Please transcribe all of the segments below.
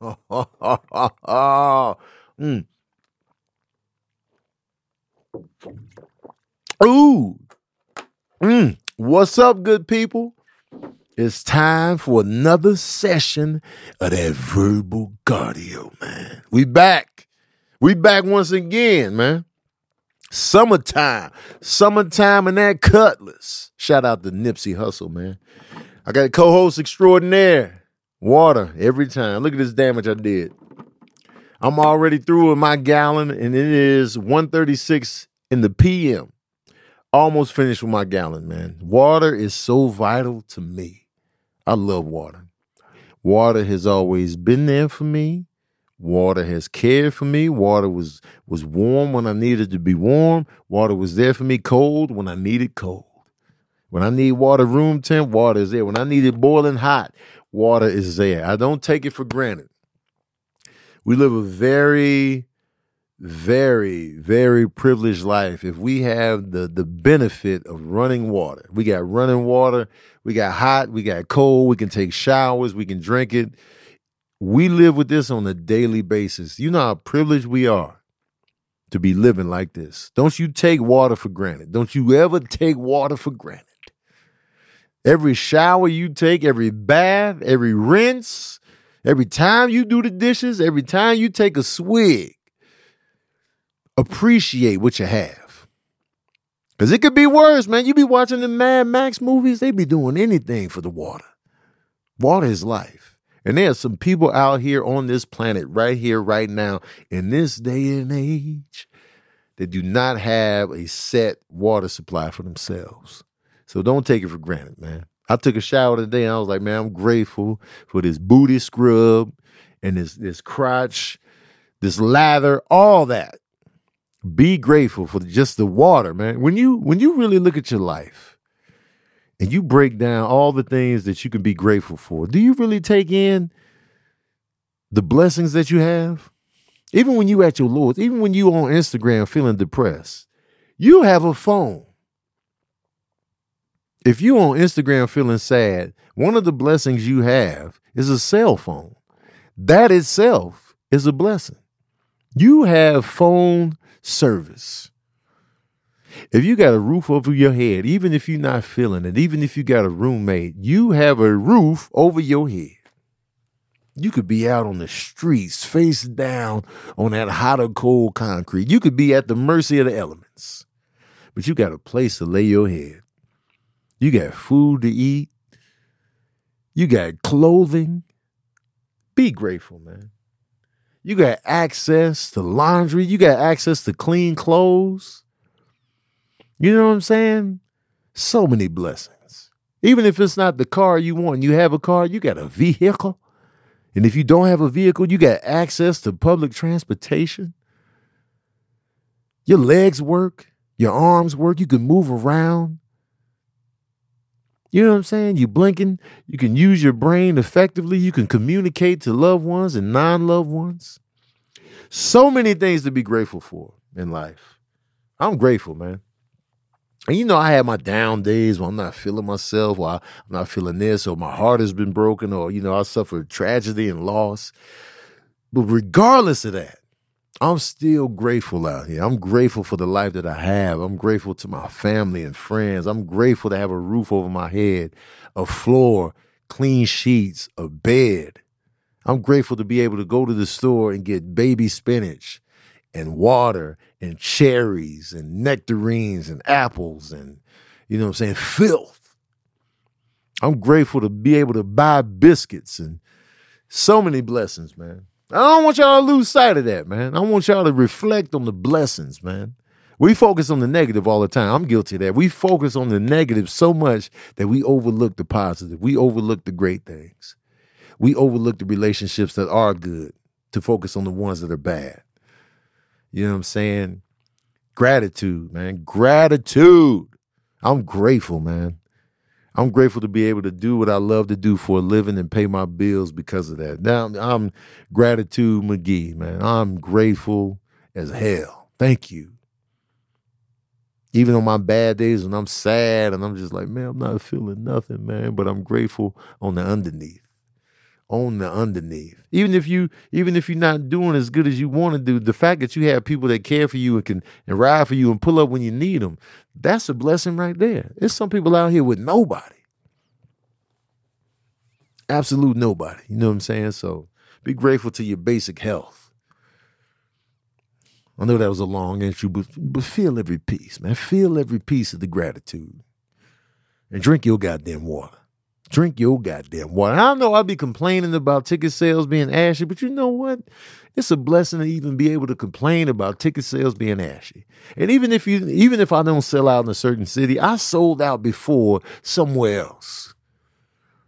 mm. Ooh. Mm. What's up, good people? It's time for another session of that verbal cardio, man. We back. We back once again, man. Summertime. Summertime and that cutlass. Shout out to Nipsey Hussle, man. I got a co-host extraordinaire. Water every time. Look at this damage I did. I'm already through with my gallon, and it is 136 in the PM. Almost finished with my gallon, man. Water is so vital to me. I love water. Water has always been there for me. Water has cared for me. Water was was warm when I needed to be warm. Water was there for me cold when I needed cold. When I need water room temp, water is there. When I need it boiling hot, water is there. I don't take it for granted. We live a very very very privileged life. If we have the the benefit of running water we got running water we got hot we got cold we can take showers we can drink it. We live with this on a daily basis. You know how privileged we are to be living like this. Don't you take water for granted. Don't you ever take water for granted every shower you take every bath every rinse every time you do the dishes every time you take a swig appreciate what you have. Cause it could be worse, man. You be watching the Mad Max movies, they be doing anything for the water. Water is life. And there are some people out here on this planet, right here, right now, in this day and age, that do not have a set water supply for themselves. So don't take it for granted, man. I took a shower today and I was like, man, I'm grateful for this booty scrub and this this crotch, this lather, all that be grateful for just the water, man. When you when you really look at your life and you break down all the things that you can be grateful for, do you really take in the blessings that you have? Even when you at your lowest, even when you on Instagram feeling depressed, you have a phone. If you on Instagram feeling sad, one of the blessings you have is a cell phone. That itself is a blessing. You have phone service. If you got a roof over your head, even if you're not feeling it, even if you got a roommate, you have a roof over your head. You could be out on the streets, face down on that hot or cold concrete. You could be at the mercy of the elements, but you got a place to lay your head. You got food to eat. You got clothing. Be grateful, man. You got access to laundry. You got access to clean clothes. You know what I'm saying? So many blessings. Even if it's not the car you want, you have a car, you got a vehicle. And if you don't have a vehicle, you got access to public transportation. Your legs work, your arms work, you can move around. You know what I'm saying? You blinking, you can use your brain effectively, you can communicate to loved ones and non-loved ones. So many things to be grateful for in life. I'm grateful, man. And you know, I have my down days when I'm not feeling myself, or I'm not feeling this, or my heart has been broken, or you know, I suffered tragedy and loss. But regardless of that, I'm still grateful out here. I'm grateful for the life that I have. I'm grateful to my family and friends. I'm grateful to have a roof over my head, a floor, clean sheets, a bed. I'm grateful to be able to go to the store and get baby spinach and water and cherries and nectarines and apples and, you know what I'm saying, filth. I'm grateful to be able to buy biscuits and so many blessings, man. I don't want y'all to lose sight of that, man. I want y'all to reflect on the blessings, man. We focus on the negative all the time. I'm guilty of that. We focus on the negative so much that we overlook the positive. We overlook the great things. We overlook the relationships that are good to focus on the ones that are bad. You know what I'm saying? Gratitude, man. Gratitude. I'm grateful, man. I'm grateful to be able to do what I love to do for a living and pay my bills because of that. Now I'm gratitude McGee, man. I'm grateful as hell. Thank you. Even on my bad days when I'm sad and I'm just like, man, I'm not feeling nothing, man. But I'm grateful on the underneath. On the underneath. Even if you even if you're not doing as good as you want to do, the fact that you have people that care for you and can and ride for you and pull up when you need them, that's a blessing right there. There's some people out here with nobody. Absolute nobody. You know what I'm saying? So be grateful to your basic health. I know that was a long intro, but, but feel every piece, man. Feel every piece of the gratitude. And drink your goddamn water. Drink your goddamn water. I know I'll be complaining about ticket sales being ashy, but you know what? It's a blessing to even be able to complain about ticket sales being ashy. And even if you even if I don't sell out in a certain city, I sold out before somewhere else.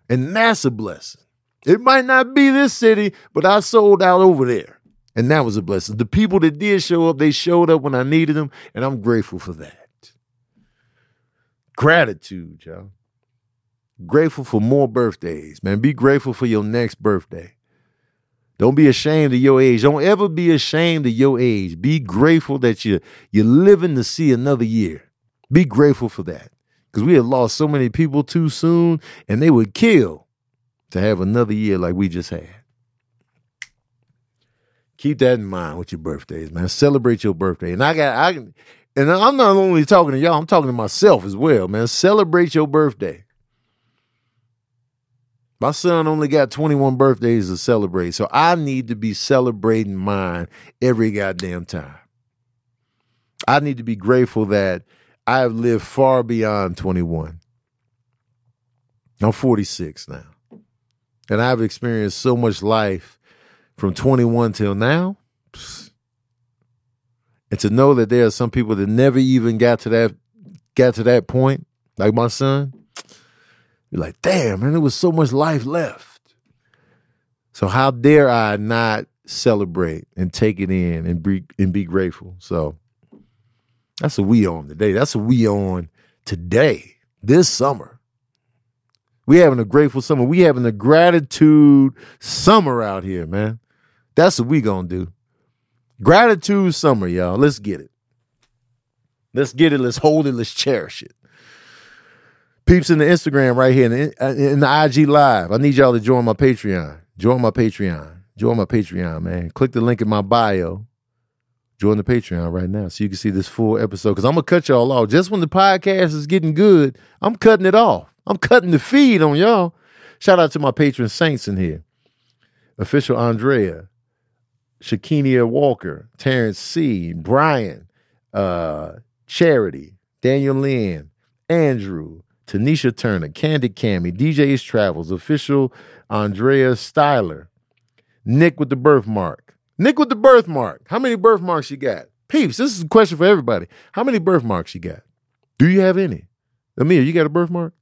And that's a blessing. It might not be this city, but I sold out over there. And that was a blessing. The people that did show up, they showed up when I needed them, and I'm grateful for that. Gratitude, y'all. Grateful for more birthdays, man. Be grateful for your next birthday. Don't be ashamed of your age. Don't ever be ashamed of your age. Be grateful that you're, you're living to see another year. Be grateful for that because we have lost so many people too soon, and they would kill to have another year like we just had. Keep that in mind with your birthdays, man. Celebrate your birthday, and I got I, and I'm not only talking to y'all. I'm talking to myself as well, man. Celebrate your birthday. My son only got 21 birthdays to celebrate, so I need to be celebrating mine every goddamn time. I need to be grateful that I have lived far beyond 21. I'm 46 now. And I've experienced so much life from 21 till now. And to know that there are some people that never even got to that got to that point, like my son, you're like, damn, man, there was so much life left. So how dare I not celebrate and take it in and be and be grateful? So that's what we on today. That's what we on today, this summer. We having a grateful summer. We having a gratitude summer out here, man. That's what we gonna do. Gratitude summer, y'all. Let's get it. Let's get it. Let's hold it. Let's cherish it. Peeps in the Instagram right here in the, in the IG live. I need y'all to join my Patreon. Join my Patreon. Join my Patreon, man. Click the link in my bio. Join the Patreon right now so you can see this full episode. Because I'm gonna cut y'all off. Just when the podcast is getting good, I'm cutting it off. I'm cutting the feed on y'all. Shout out to my patron saints in here. Official Andrea, Shakinia Walker, Terrence C, Brian, uh, Charity, Daniel Lynn, Andrew, Tanisha Turner, Candy Cammy, DJ's Travels, official Andrea Styler, Nick with the birthmark. Nick with the birthmark. How many birthmarks you got? Peeps, this is a question for everybody. How many birthmarks you got? Do you have any? Amir, you got a birthmark?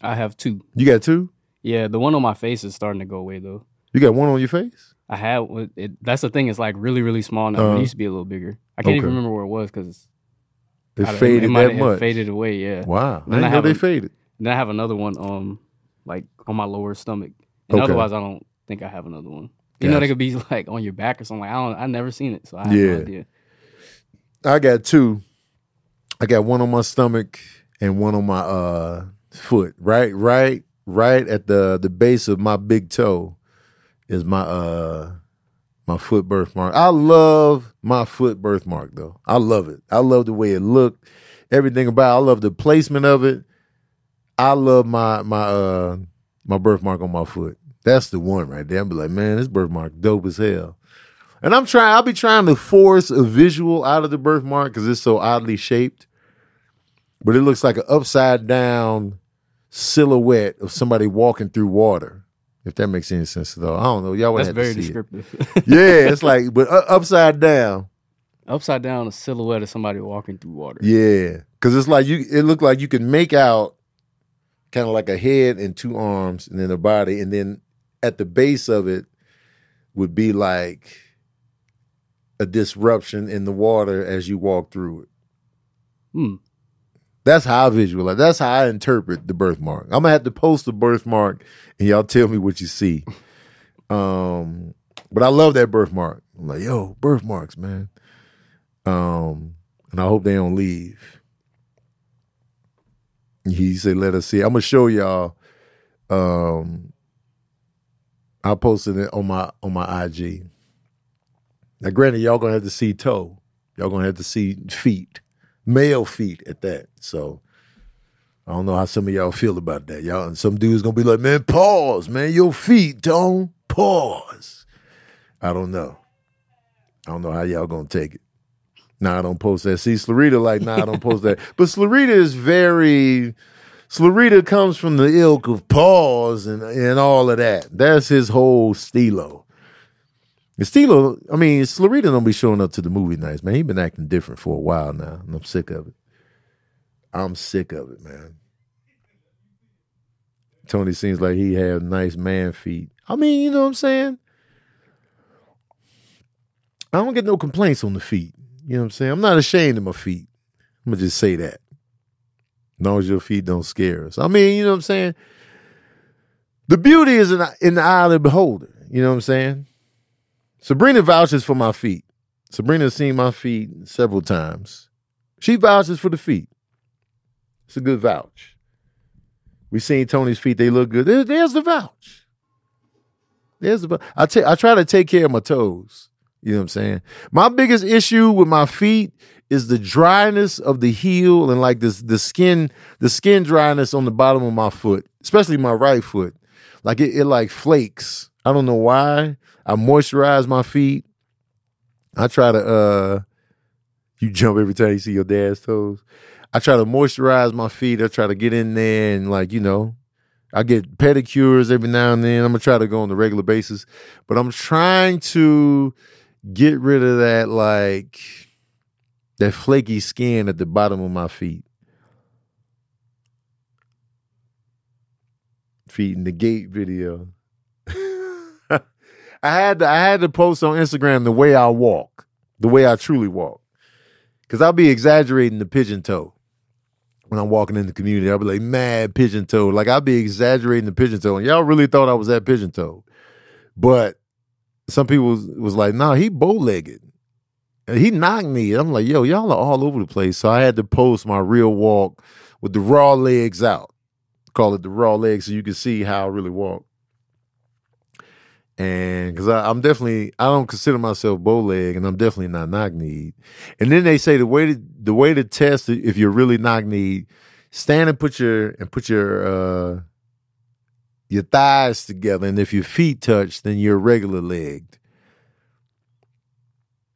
I have two. You got two? Yeah, the one on my face is starting to go away though. You got one on your face? I have it. That's the thing. It's like really, really small now. Uh, it used to be a little bigger. I can't even remember where it was because It faded might that much. Faded away. Yeah. Wow. Then I I know have they a- faded. Then I have another one, um, like on my lower stomach. And Okay. otherwise, I don't think I have another one. You know, they could be like on your back or something. Like, I don't. I never seen it, so I have Yeah. no idea. I got two. I got one on my stomach and one on my uh foot. Right, right, right at the the base of my big toe is my uh my foot birthmark. I love my foot birthmark though. I love it. I love the way it looked. Everything about it. I love the placement of it. I love my my uh my birthmark on my foot. That's the one right there. I'm be like, man, this birthmark dope as hell. And I'm trying, I'll be trying to force a visual out of the birthmark because it's so oddly shaped. But it looks like an upside down silhouette of somebody walking through water. If that makes any sense at all. I don't know. Y'all would That's have very to see it. descriptive. Yeah, it's like, but uh, upside down. Upside down, a silhouette of somebody walking through water. Yeah, because it's like you. It looked like you could make out kind of like a head and two arms, and then a body, and then at the base of it would be like a disruption in the water as you walk through it. Hmm. That's how I visualize. That's how I interpret the birthmark. I'm gonna have to post the birthmark, and y'all tell me what you see. Um, but I love that birthmark. I'm like, yo, birthmarks, man. Um, and I hope they don't leave. He said, "Let us see." I'm gonna show y'all. Um, I posted it on my on my IG. Now, granted, y'all gonna have to see toe. Y'all gonna have to see feet, male feet at that. So I don't know how some of y'all feel about that. Y'all and some dudes gonna be like, man, pause, man, your feet, don't pause. I don't know. I don't know how y'all gonna take it. Nah, I don't post that. See, Slarita like, nah, I don't post that. But Slarita is very Slarita comes from the ilk of pause and and all of that. That's his whole stilo. And Stilo, I mean, Slarita don't be showing up to the movie nights, man. He been acting different for a while now, and I'm sick of it. I'm sick of it, man. Tony seems like he had nice man feet. I mean, you know what I'm saying? I don't get no complaints on the feet. You know what I'm saying? I'm not ashamed of my feet. I'm gonna just say that. As long as your feet don't scare us. I mean, you know what I'm saying? The beauty is in in the eye of the beholder. You know what I'm saying? Sabrina vouches for my feet. Sabrina's seen my feet several times. She vouches for the feet. It's a good vouch. We seen Tony's feet; they look good. There- there's the vouch. There's the. I I try to take care of my toes. You know what I'm saying? My biggest issue with my feet is the dryness of the heel and like this the skin the skin dryness on the bottom of my foot, especially my right foot. Like it, it like flakes. I don't know why. I moisturize my feet. I try to uh you jump every time you see your dad's toes. I try to moisturize my feet. I try to get in there and like, you know, I get pedicures every now and then. I'm gonna try to go on a regular basis. But I'm trying to get rid of that like that flaky skin at the bottom of my feet. Feet in the gate video. I had to I had to post on Instagram the way I walk, the way I truly walk. Cause I'll be exaggerating the pigeon toe when I'm walking in the community. I'll be like mad pigeon toe. Like I'll be exaggerating the pigeon toe. And y'all really thought I was that pigeon toe. But some people was, was like, nah, he bow legged. He knocked me. I'm like, yo, y'all are all over the place. So I had to post my real walk with the raw legs out. Call it the raw legs so you can see how I really walk. And because I'm definitely, I don't consider myself bow leg, and I'm definitely not knock kneed. And then they say the way to the way to test if you're really knock kneed, stand and put your and put your uh your thighs together, and if your feet touch, then you're regular legged.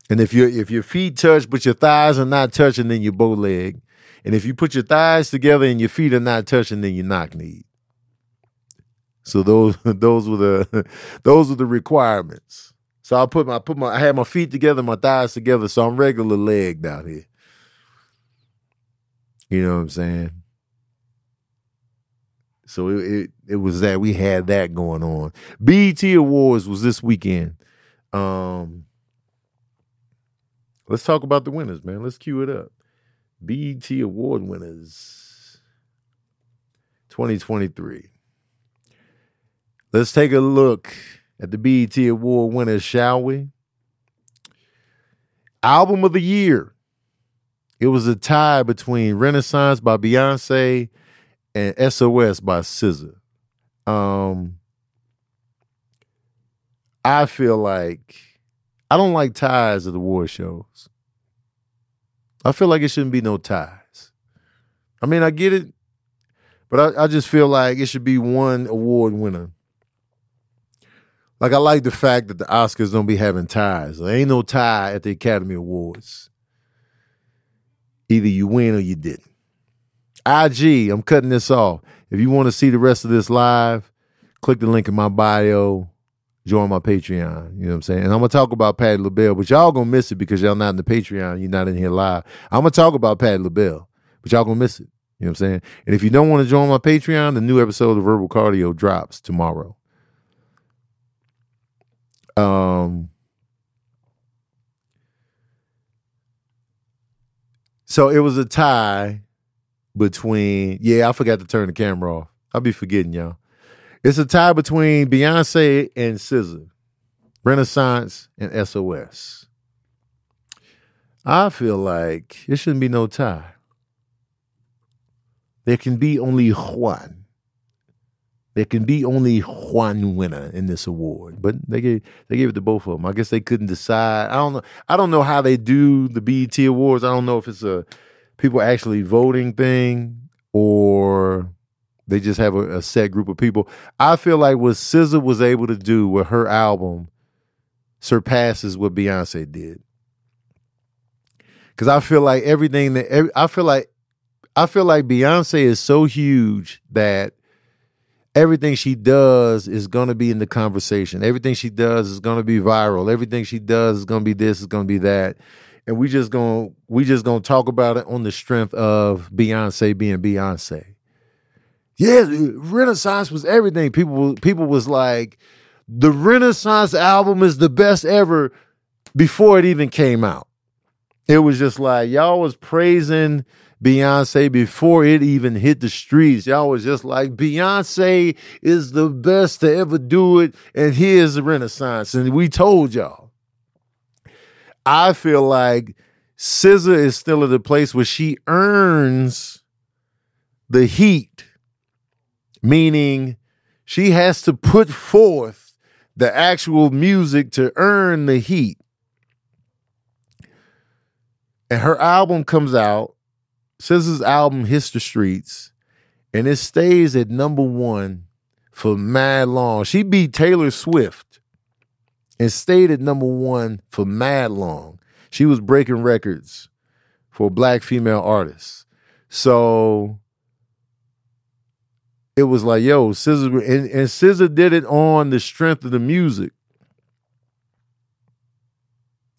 And if your if your feet touch but your thighs are not touching, then you're bow leg. And if you put your thighs together and your feet are not touching, then you're knock kneed. So those those were the those were the requirements. So I put my put my I had my feet together, my thighs together, so I'm regular legged out here. You know what I'm saying? So it, it it was that we had that going on. BET Awards was this weekend. Um Let's talk about the winners, man. Let's cue it up. BET Award winners 2023. Let's take a look at the BET Award winners, shall we? Album of the year. It was a tie between Renaissance by Beyonce and SOS by SZA. Um, I feel like I don't like ties at the award shows. I feel like it shouldn't be no ties. I mean, I get it, but I, I just feel like it should be one award winner. Like I like the fact that the Oscars don't be having ties. There ain't no tie at the Academy Awards. Either you win or you didn't. IG, I'm cutting this off. If you want to see the rest of this live, click the link in my bio. Join my Patreon. You know what I'm saying? And I'm gonna talk about Patti LaBelle, but y'all gonna miss it because y'all not in the Patreon. You're not in here live. I'm gonna talk about Patti LaBelle, but y'all gonna miss it. You know what I'm saying? And if you don't want to join my Patreon, the new episode of Verbal Cardio drops tomorrow. Um. So it was a tie between. Yeah, I forgot to turn the camera off. I'll be forgetting y'all. It's a tie between Beyonce and SZA, Renaissance and SOS. I feel like it shouldn't be no tie. There can be only one. There can be only one winner in this award, but they gave they gave it to both of them. I guess they couldn't decide. I don't know. I don't know how they do the BET awards. I don't know if it's a people actually voting thing or they just have a, a set group of people. I feel like what SZA was able to do with her album surpasses what Beyonce did. Cause I feel like everything that I feel like I feel like Beyonce is so huge that everything she does is going to be in the conversation. Everything she does is going to be viral. Everything she does is going to be this, is going to be that. And we just going to we just going to talk about it on the strength of Beyonce being Beyonce. Yeah, Renaissance was everything. People people was like the Renaissance album is the best ever before it even came out. It was just like y'all was praising Beyonce before it even hit the streets. Y'all was just like, Beyonce is the best to ever do it, and here's the Renaissance. And we told y'all. I feel like SZA is still at the place where she earns the heat, meaning she has to put forth the actual music to earn the heat. And her album comes out SZA's album hits the streets, and it stays at number one for mad long. She beat Taylor Swift and stayed at number one for mad long. She was breaking records for black female artists. So it was like, yo, SZA, and, and SZA did it on the strength of the music.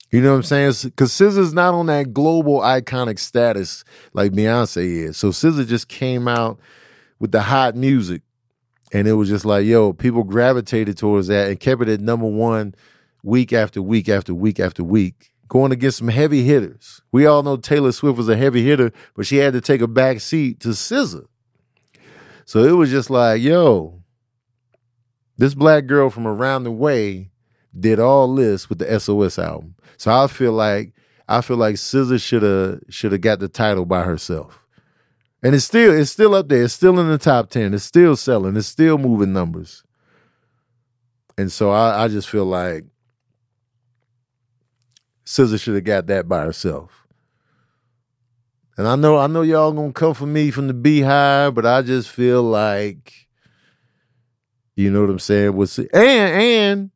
You know what I'm saying? Because SZA's not on that global iconic status like Beyonce is. So SZA just came out with the hot music, and it was just like, yo, people gravitated towards that and kept it at number one week after week after week after week, going against some heavy hitters. We all know Taylor Swift was a heavy hitter, but she had to take a back seat to SZA. So it was just like, yo, this black girl from around the way did all this with the SOS album. So I feel like I feel like SZA should have should have got the title by herself. And it's still it's still up there. It's still in the top 10. It's still selling. It's still moving numbers. And so I, I just feel like SZA should have got that by herself. And I know I know y'all gonna come for me from the beehive, but I just feel like you know what I'm saying? Was and and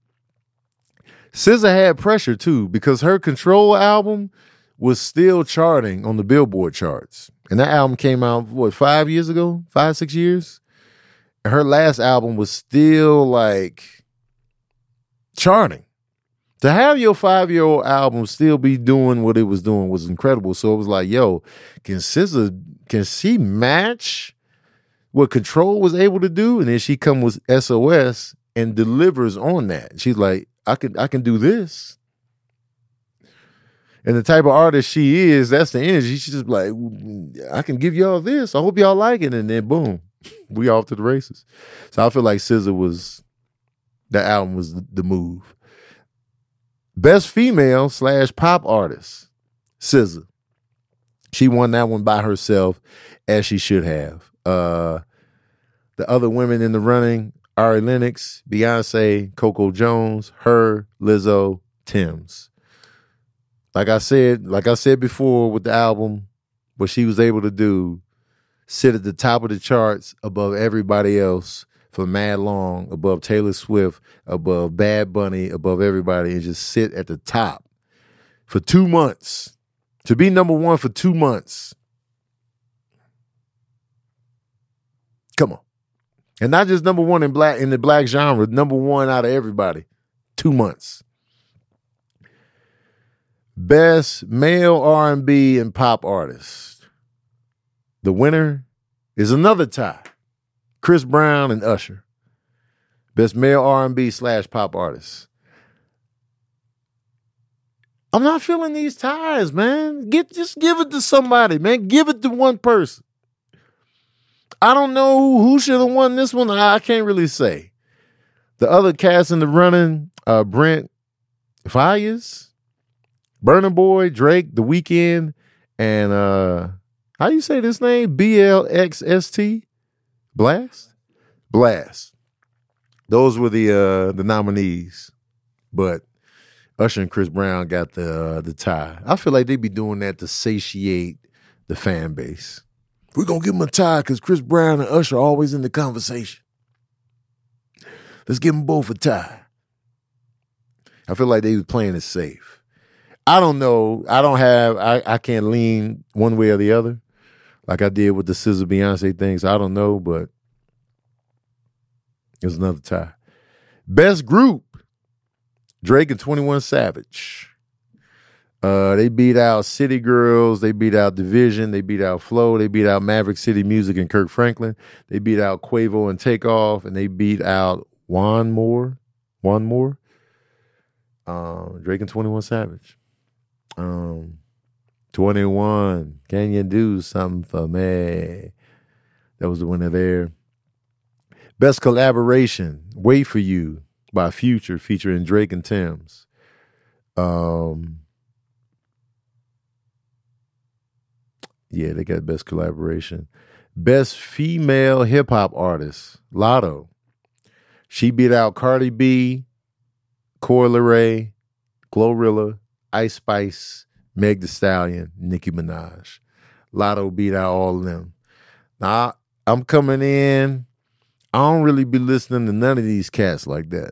SZA had pressure too because her Control album was still charting on the Billboard charts, and that album came out what five years ago, five six years. Her last album was still like charting. To have your five year old album still be doing what it was doing was incredible. So it was like, yo, can SZA can she match what Control was able to do? And then she come with SOS and delivers on that. She's like, I can I can do this. And the type of artist she is, that's the energy. She's just like, I can give y'all this. I hope y'all like it. And then boom, we off to the races. So I feel like SZA was the album was the move. Best female slash pop artist, SZA. She won that one by herself, as she should have. Uh, the other women in the running, Ari Lennox, Beyonce, Coco Jones, her, Lizzo, Tems. Like I said, like I said before with the album, what she was able to do, sit at the top of the charts above everybody else for mad long, above Taylor Swift, above Bad Bunny, above everybody, and just sit at the top for two months. To be number one for two months. Come on. And not just number one in black in the black genre, number one out of everybody. Two months. Best male R&B and pop artist. The winner is another tie. Chris Brown and Usher. Best male R&B slash pop artist. I'm not feeling these ties, man. Get just give it to somebody, man. Give it to one person. I don't know who should have won this one. I can't really say. The other cast in the running, uh, Brent Faiyaz, Burna Boy, Drake, The Weeknd, and uh, how do you say this name? B L X S T, Blast, Blast. Those were the uh the nominees. But Usher and Chris Brown got the uh, the tie. I feel like they'd be doing that to satiate the fan base. We're gonna give them a tie because Chris Brown and Usher are always in the conversation. Let's give them both a tie. I feel like they was playing it safe. I don't know. I don't have. I, I can't lean one way or the other, like I did with the SZA Beyonce things. I don't know, but it's another tie. Best group: Drake and Twenty One Savage. Uh, they beat out City Girls. They beat out DVSN. They beat out Flo. They beat out Maverick City Music and Kirk Franklin. They beat out Quavo and Takeoff, and they beat out Wanmor. Juan Moore. Um, Drake and Twenty One Savage. Um, Twenty One. Can you do something for me? That was the winner there. Best collaboration. Wait for you by Future featuring Drake and Tems. Um. Yeah, they got best collaboration. Best female hip hop artist, Latto. She beat out Cardi B, Coi Leray, GloRilla, Ice Spice, Meg The Stallion, Nicki Minaj. Latto beat out all of them. Now I'm coming in. I don't really be listening to none of these cats like that.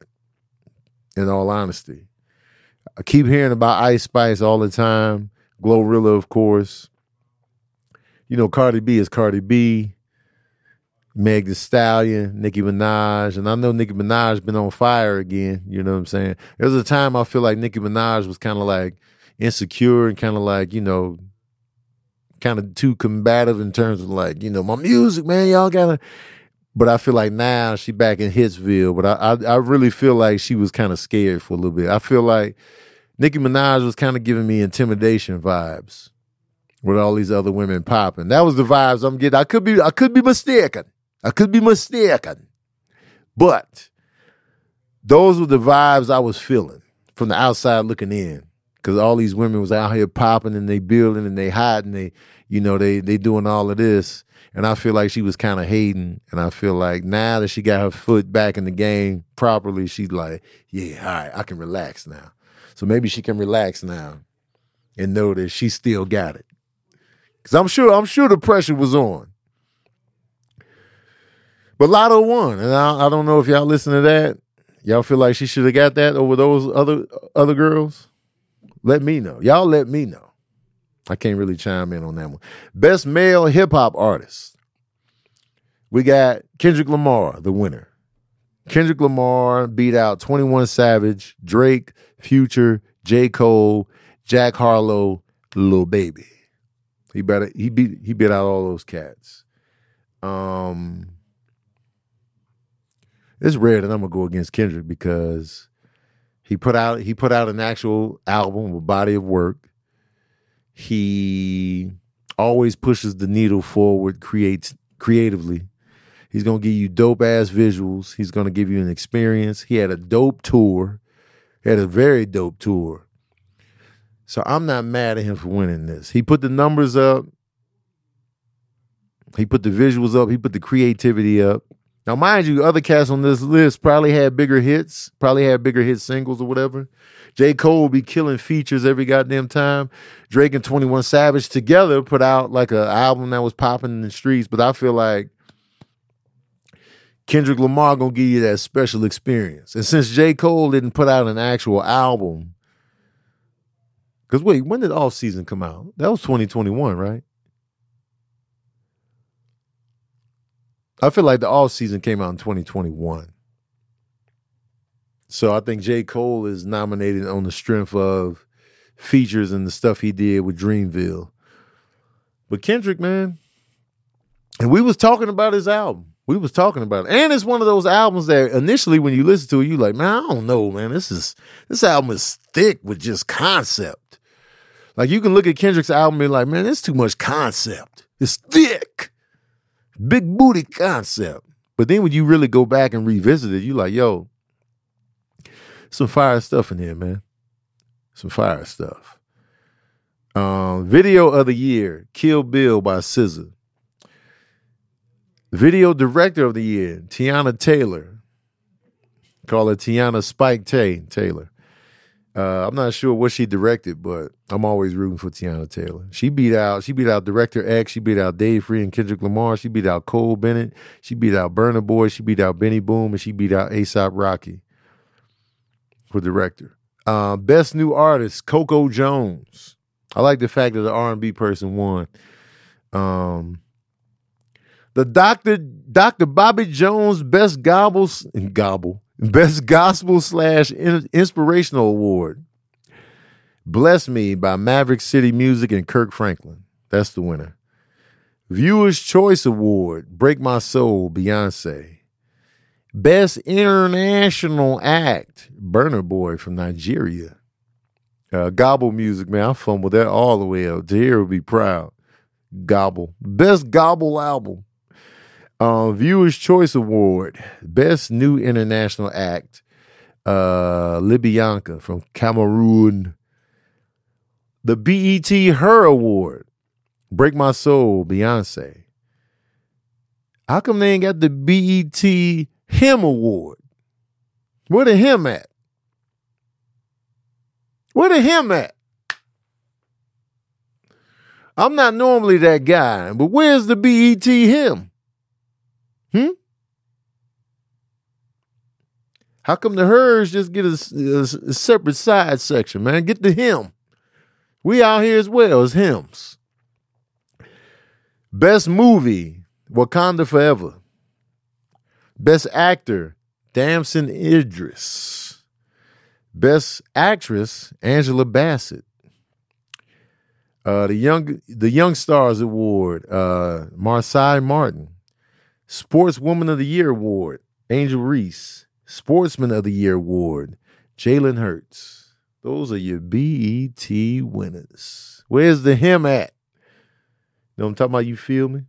In all honesty, I keep hearing about Ice Spice all the time. GloRilla, of course you know, Cardi B is Cardi B, Meg The Stallion, Nicki Minaj, and I know Nicki Minaj been on fire again. You know what I'm saying? There was a time I feel like Nicki Minaj was kind of like insecure and kind of like you know, kind of too combative in terms of like you know my music, man. Y'all gotta. But I feel like now she back in Hitsville. But I, I, I really feel like she was kind of scared for a little bit. I feel like Nicki Minaj was kind of giving me intimidation vibes with all these other women popping. That was the vibes I'm getting. I could be I could be mistaken. I could be mistaken. But those were the vibes I was feeling from the outside looking in. Cause all these women was out here popping and they building and they hiding, they, you know, they they doing all of this. And I feel like she was kind of hating. And I feel like now that she got her foot back in the game properly, she's like, yeah, all right, I can relax now. So maybe she can relax now and know that she still got it. Cause I'm sure I'm sure the pressure was on. But Latto won, and I, I don't know if y'all listen to that. Y'all feel like she should have got that over those other other girls? Let me know. Y'all let me know. I can't really chime in on that one. Best male hip hop artist. We got Kendrick Lamar, the winner. Kendrick Lamar beat out 21 Savage, Drake, Future, J. Cole, Jack Harlow, Lil Baby. He better he beat he beat out all those cats. Um it's rare that I'm gonna go against Kendrick because he put out he put out an actual album, a body of work. He always pushes the needle forward, creates creatively. He's gonna give you dope ass visuals. He's gonna give you an experience. He had a dope tour. He had a very dope tour. So I'm not mad at him for winning this. He put the numbers up. He put the visuals up. He put the creativity up. Now, mind you, other cats on this list probably had bigger hits, probably had bigger hit singles or whatever. J. Cole will be killing features every goddamn time. Drake and 21 Savage together put out like an album that was popping in the streets, but I feel like Kendrick Lamar gonna give you that special experience. And since J. Cole didn't put out an actual album, because wait, when did Off Season come out? That was 2021, right? I feel like the Off Season came out in 2021. So I think J. Cole is nominated on the strength of features and the stuff he did with Dreamville. But Kendrick, man, and we was talking about his album. We was talking about it. And it's one of those albums that initially when you listen to it, you like, man, I don't know, man. This is this album is thick with just concept. Like you can look at Kendrick's album and be like, man, there's too much concept. It's thick, big booty concept. But then when you really go back and revisit it, you like, yo, some fire stuff in here, man. Some fire stuff. Um, video of the year, Kill Bill by SZA. Video director of the year, Teyana Taylor. Call her Teyana Spike Tay Taylor. Uh, I'm not sure what she directed, but I'm always rooting for Teyana Taylor. She beat out she beat out Director X, she beat out Dave Free and Kendrick Lamar, she beat out Cole Bennett, she beat out Burna Boy, she beat out Benny Boom, and she beat out ASAP Rocky for director. Uh, best new artist, Coco Jones. I like the fact that the R&B person won. Um, the Dr. Dr. Bobby Jones Best Gobbles Gobble Best Gospel slash Inspirational Award. Bless Me by Maverick City Music and Kirk Franklin. That's the winner. Viewers Choice Award, Break My Soul, Beyonce. Best International Act, Burna Boy from Nigeria. Uh, gobble music, man. I fumbled that all the way up. Tahir will be proud. Gobble. Best Gobble album. Uh, Viewers Choice Award, Best New International Act, uh, Libianca from Cameroon. The BET Her Award, Break My Soul, Beyonce. How come they ain't got the BET Him Award? Where the him at? Where the him at? I'm not normally that guy, but where's the BET him? Hmm? How come the hers just get a, a, a, separate side section, man? Get the him. We out here as well as hims. Best movie, Wakanda Forever. Best actor, Damson Idris. Best actress, Angela Bassett. Uh, the young the Young Stars Award, uh, Marsai Martin. Sportswoman of the Year Award, Angel Reese. Sportsman of the Year Award, Jalen Hurts. Those are your BET winners. Where's the him at? You know I'm talking about? You feel me?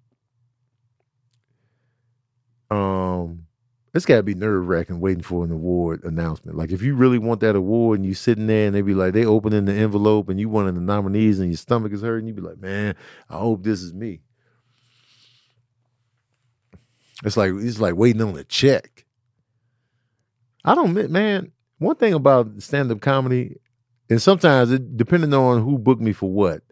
Um, it's got to be nerve wracking waiting for an award announcement. Like if you really want that award and you sitting there and they be like they opening the envelope and you one of the nominees and your stomach is hurting, you be like, man, I hope this is me. It's like it's like waiting on a check. I don't man. One thing about stand up comedy, and sometimes it depending on who booked me for what.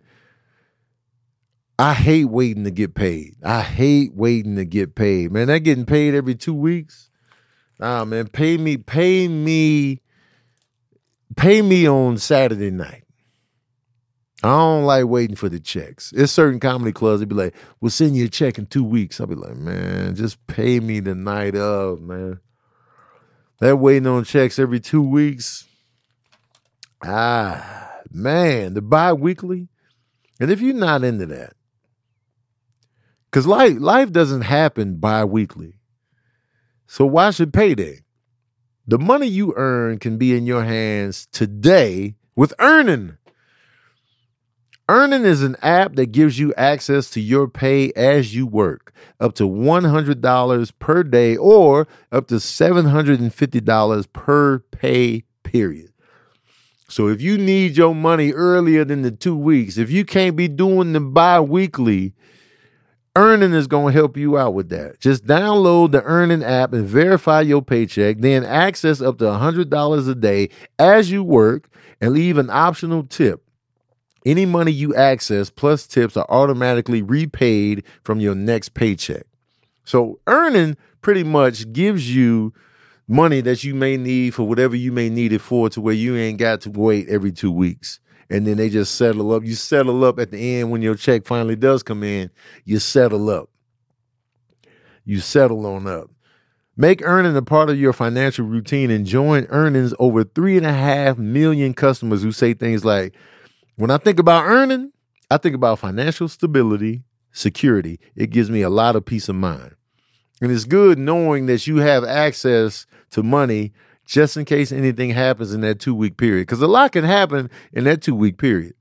I hate waiting to get paid. I hate waiting to get paid. Man, that getting paid every two weeks. Nah, man, pay me, pay me, pay me on Saturday night. I don't like waiting for the checks. It's certain comedy clubs that be like, "We'll send you a check in two weeks." I'll be like, "Man, just pay me the night of, man." That waiting on checks every two weeks. Ah, man, the bi-weekly. And if you're not into that, because life life doesn't happen bi-weekly, so why should payday? The money you earn can be in your hands today with Earnin. Earnin is an app that gives you access to your pay as you work, up to $100 per day or up to $750 per pay period. So if you need your money earlier than the two weeks, if you can't be doing the bi weekly, Earnin is going to help you out with that. Just download the Earnin app and verify your paycheck, then access up to $100 a day as you work and leave an optional tip. Any money you access plus tips are automatically repaid from your next paycheck. So Earnin pretty much gives you money that you may need for whatever you may need it for to where you ain't got to wait every two weeks. And then they just settle up. You settle up at the end when your check finally does come in, you settle up. You settle on up. Make Earnin a part of your financial routine and join Earnin's over three and a half million customers who say things like, when I think about Earnin, I think about financial stability, security. It gives me a lot of peace of mind. And it's good knowing that you have access to money just in case anything happens in that two week period. Because a lot can happen in that two week period.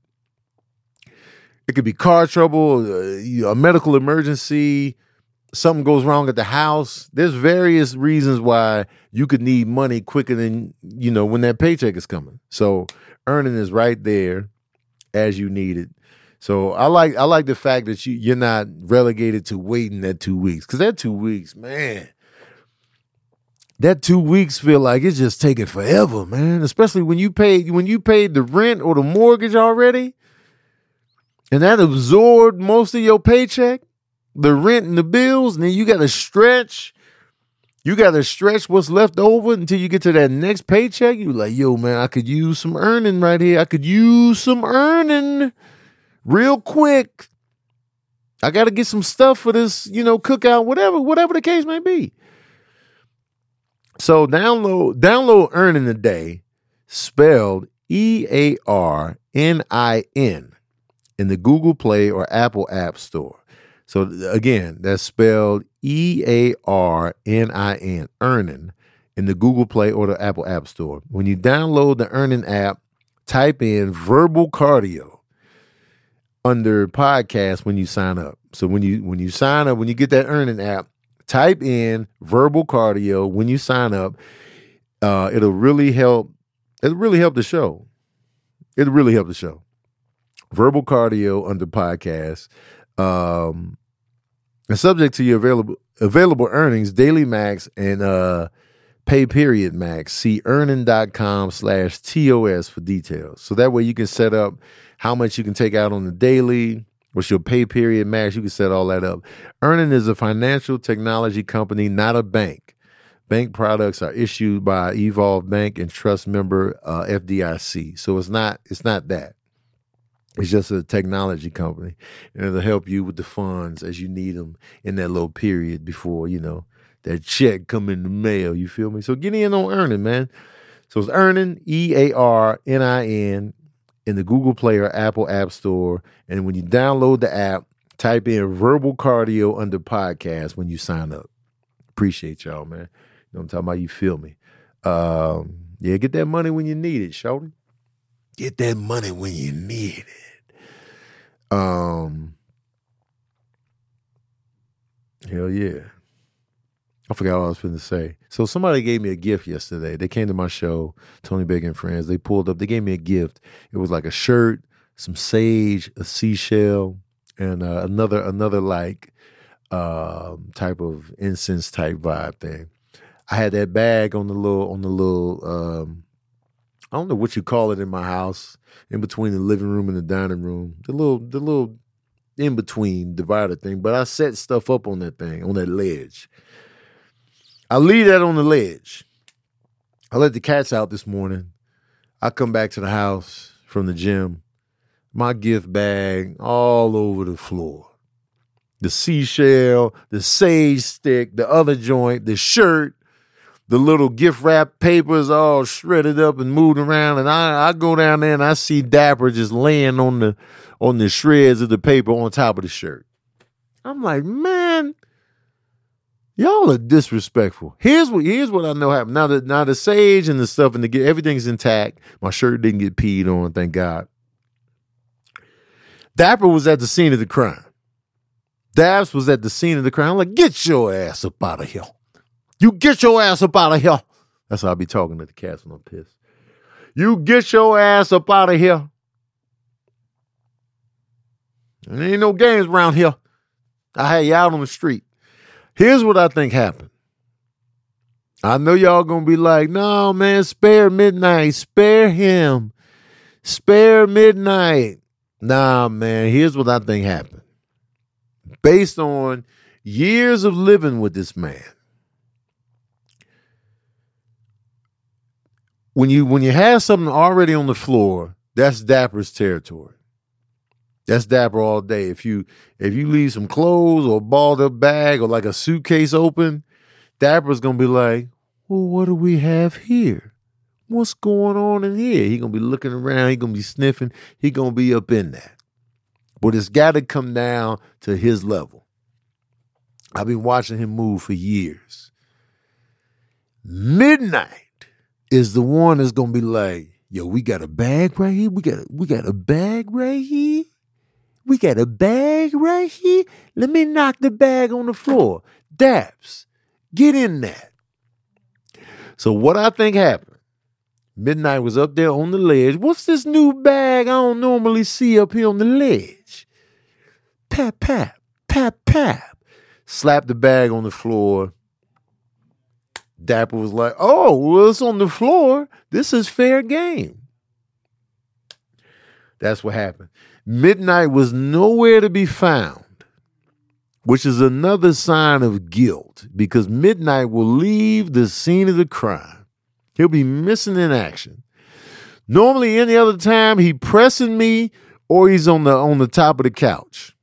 It could be car trouble, uh, a medical emergency, something goes wrong at the house. There's various reasons why you could need money quicker than, you know, when that paycheck is coming. So Earnin is right there as you need it. So I like I like the fact that you you're not relegated to waiting that two weeks because that two weeks, man, that two weeks feel like it's just taking forever, man. Especially when you paid when you paid the rent or the mortgage already, and that absorbed most of your paycheck, the rent and the bills, and then you got to stretch. You got to stretch what's left over until you get to that next paycheck. You like, yo, man, I could use some Earnin right here. I could use some Earnin real quick. I got to get some stuff for this, you know, cookout, whatever, whatever the case may be. So download download Earnin the Day, spelled E A R N I N, in the Google Play or Apple App Store. So again, that's spelled E A R N I N, Earnin, in the Google Play or the Apple App Store. When you download the Earnin app, type in verbal cardio under podcast when you sign up. So when you when you sign up, when you get that Earnin app, type in verbal cardio when you sign up. Uh, it'll really help. It'll really help the show. It'll really help the show. Verbal cardio under podcast. Um, and subject to your available available earnings, daily max and uh pay period max. See earnin.com slash TOS for details. So that way you can set up how much you can take out on the daily, What's your pay period max? You can set all that up. Earnin is a financial technology company, not a bank. Bank products are issued by Evolve Bank and Trust member uh, FDIC. So it's not it's not that. It's just a technology company, and it'll help you with the funds as you need them in that little period before you know that check come in the mail. You feel me? So get in on Earnin, man. So it's Earnin E A R N I N, in the Google Play or Apple App Store. And when you download the app, type in verbal cardio under podcast when you sign up. Appreciate y'all, man. You know I'm talking about? You feel me? Um, yeah, get that money when you need it, Shorty. Get that money when you need it. Um, hell yeah. I forgot what I was going to say. So somebody gave me a gift yesterday. They came to my show, Tony Baker and Friends. They pulled up. They gave me a gift. It was like a shirt, some sage, a seashell, and uh, another another like um, type of incense type vibe thing. I had that bag on the little on the little um, I don't know what you call it in my house, in between the living room and the dining room. The little the little in between divider thing. But I set stuff up on that thing, on that ledge. I leave that on the ledge. I let the cats out this morning. I come back to the house from the gym. My gift bag all over the floor. The seashell, the sage stick, the other joint, the shirt, the little gift wrap papers all shredded up and moved around. And I, I go down there and I see Dapper just laying on the on the shreds of the paper on top of the shirt. I'm like, man, Y'all are disrespectful. Here's what here's what I know happened. Now the now the sage and the stuff and the everything's intact. My shirt didn't get peed on, thank God. Dapper was at the scene of the crime. Dabs was at the scene of the crime. I'm like, get your ass up out of here. You get your ass up out of here. That's how I be talking to the cats when I'm pissed. You get your ass up out of here. There ain't no games around here. I had you out on the street. Here's what I think happened. I know y'all gonna be like, no, man, spare midnight, spare him, spare midnight. Nah, man, here's what I think happened. Based on years of living with this man. When you when you have something already on the floor, that's Dapper's territory. That's dapper all day. If you if you leave some clothes or a balled up bag or like a suitcase open, Dapper's gonna be like, Well, what do we have here? What's going on in here? He gonna be looking around, he gonna be sniffing, he gonna be up in that. But it's gotta come down to his level. I've been watching him move for years. Midnight is the one that's gonna be like, yo, we got a bag right here. We got a, we got a bag right here. We got a bag right here. Let me knock the bag on the floor. Daps, get in that. So what I think happened, Midnight was up there on the ledge. What's this new bag I don't normally see up here on the ledge? Pap, pap, pap, pap. Slap the bag on the floor. Dapper was like, oh, well, it's on the floor. This is fair game. That's what happened. Midnight was nowhere to be found, which is another sign of guilt because Midnight will leave the scene of the crime. He'll be missing in action. Normally, any other time, he pressing me or he's on the on the top of the couch.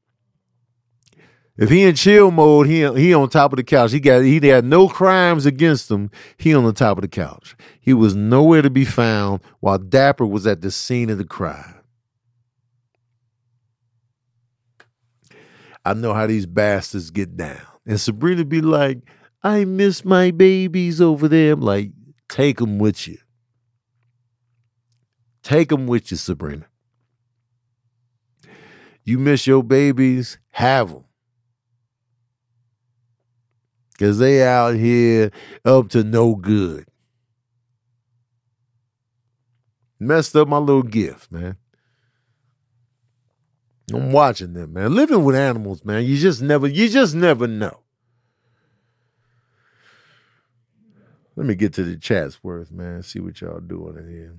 If he in chill mode, he he on top of the couch. He got he had no crimes against him. He on the top of the couch. He was nowhere to be found while Dapper was at the scene of the crime. I know how these bastards get down. And Sabrina be like, I miss my babies over there. I'm like, take them with you. Take them with you, Sabrina. You miss your babies, have them. Because they out here up to no good. Messed up my little gift, man. I'm watching them, man. Living with animals, man. You just never, you just never know. Let me get to the Chatsworth, man. See what y'all doing in here.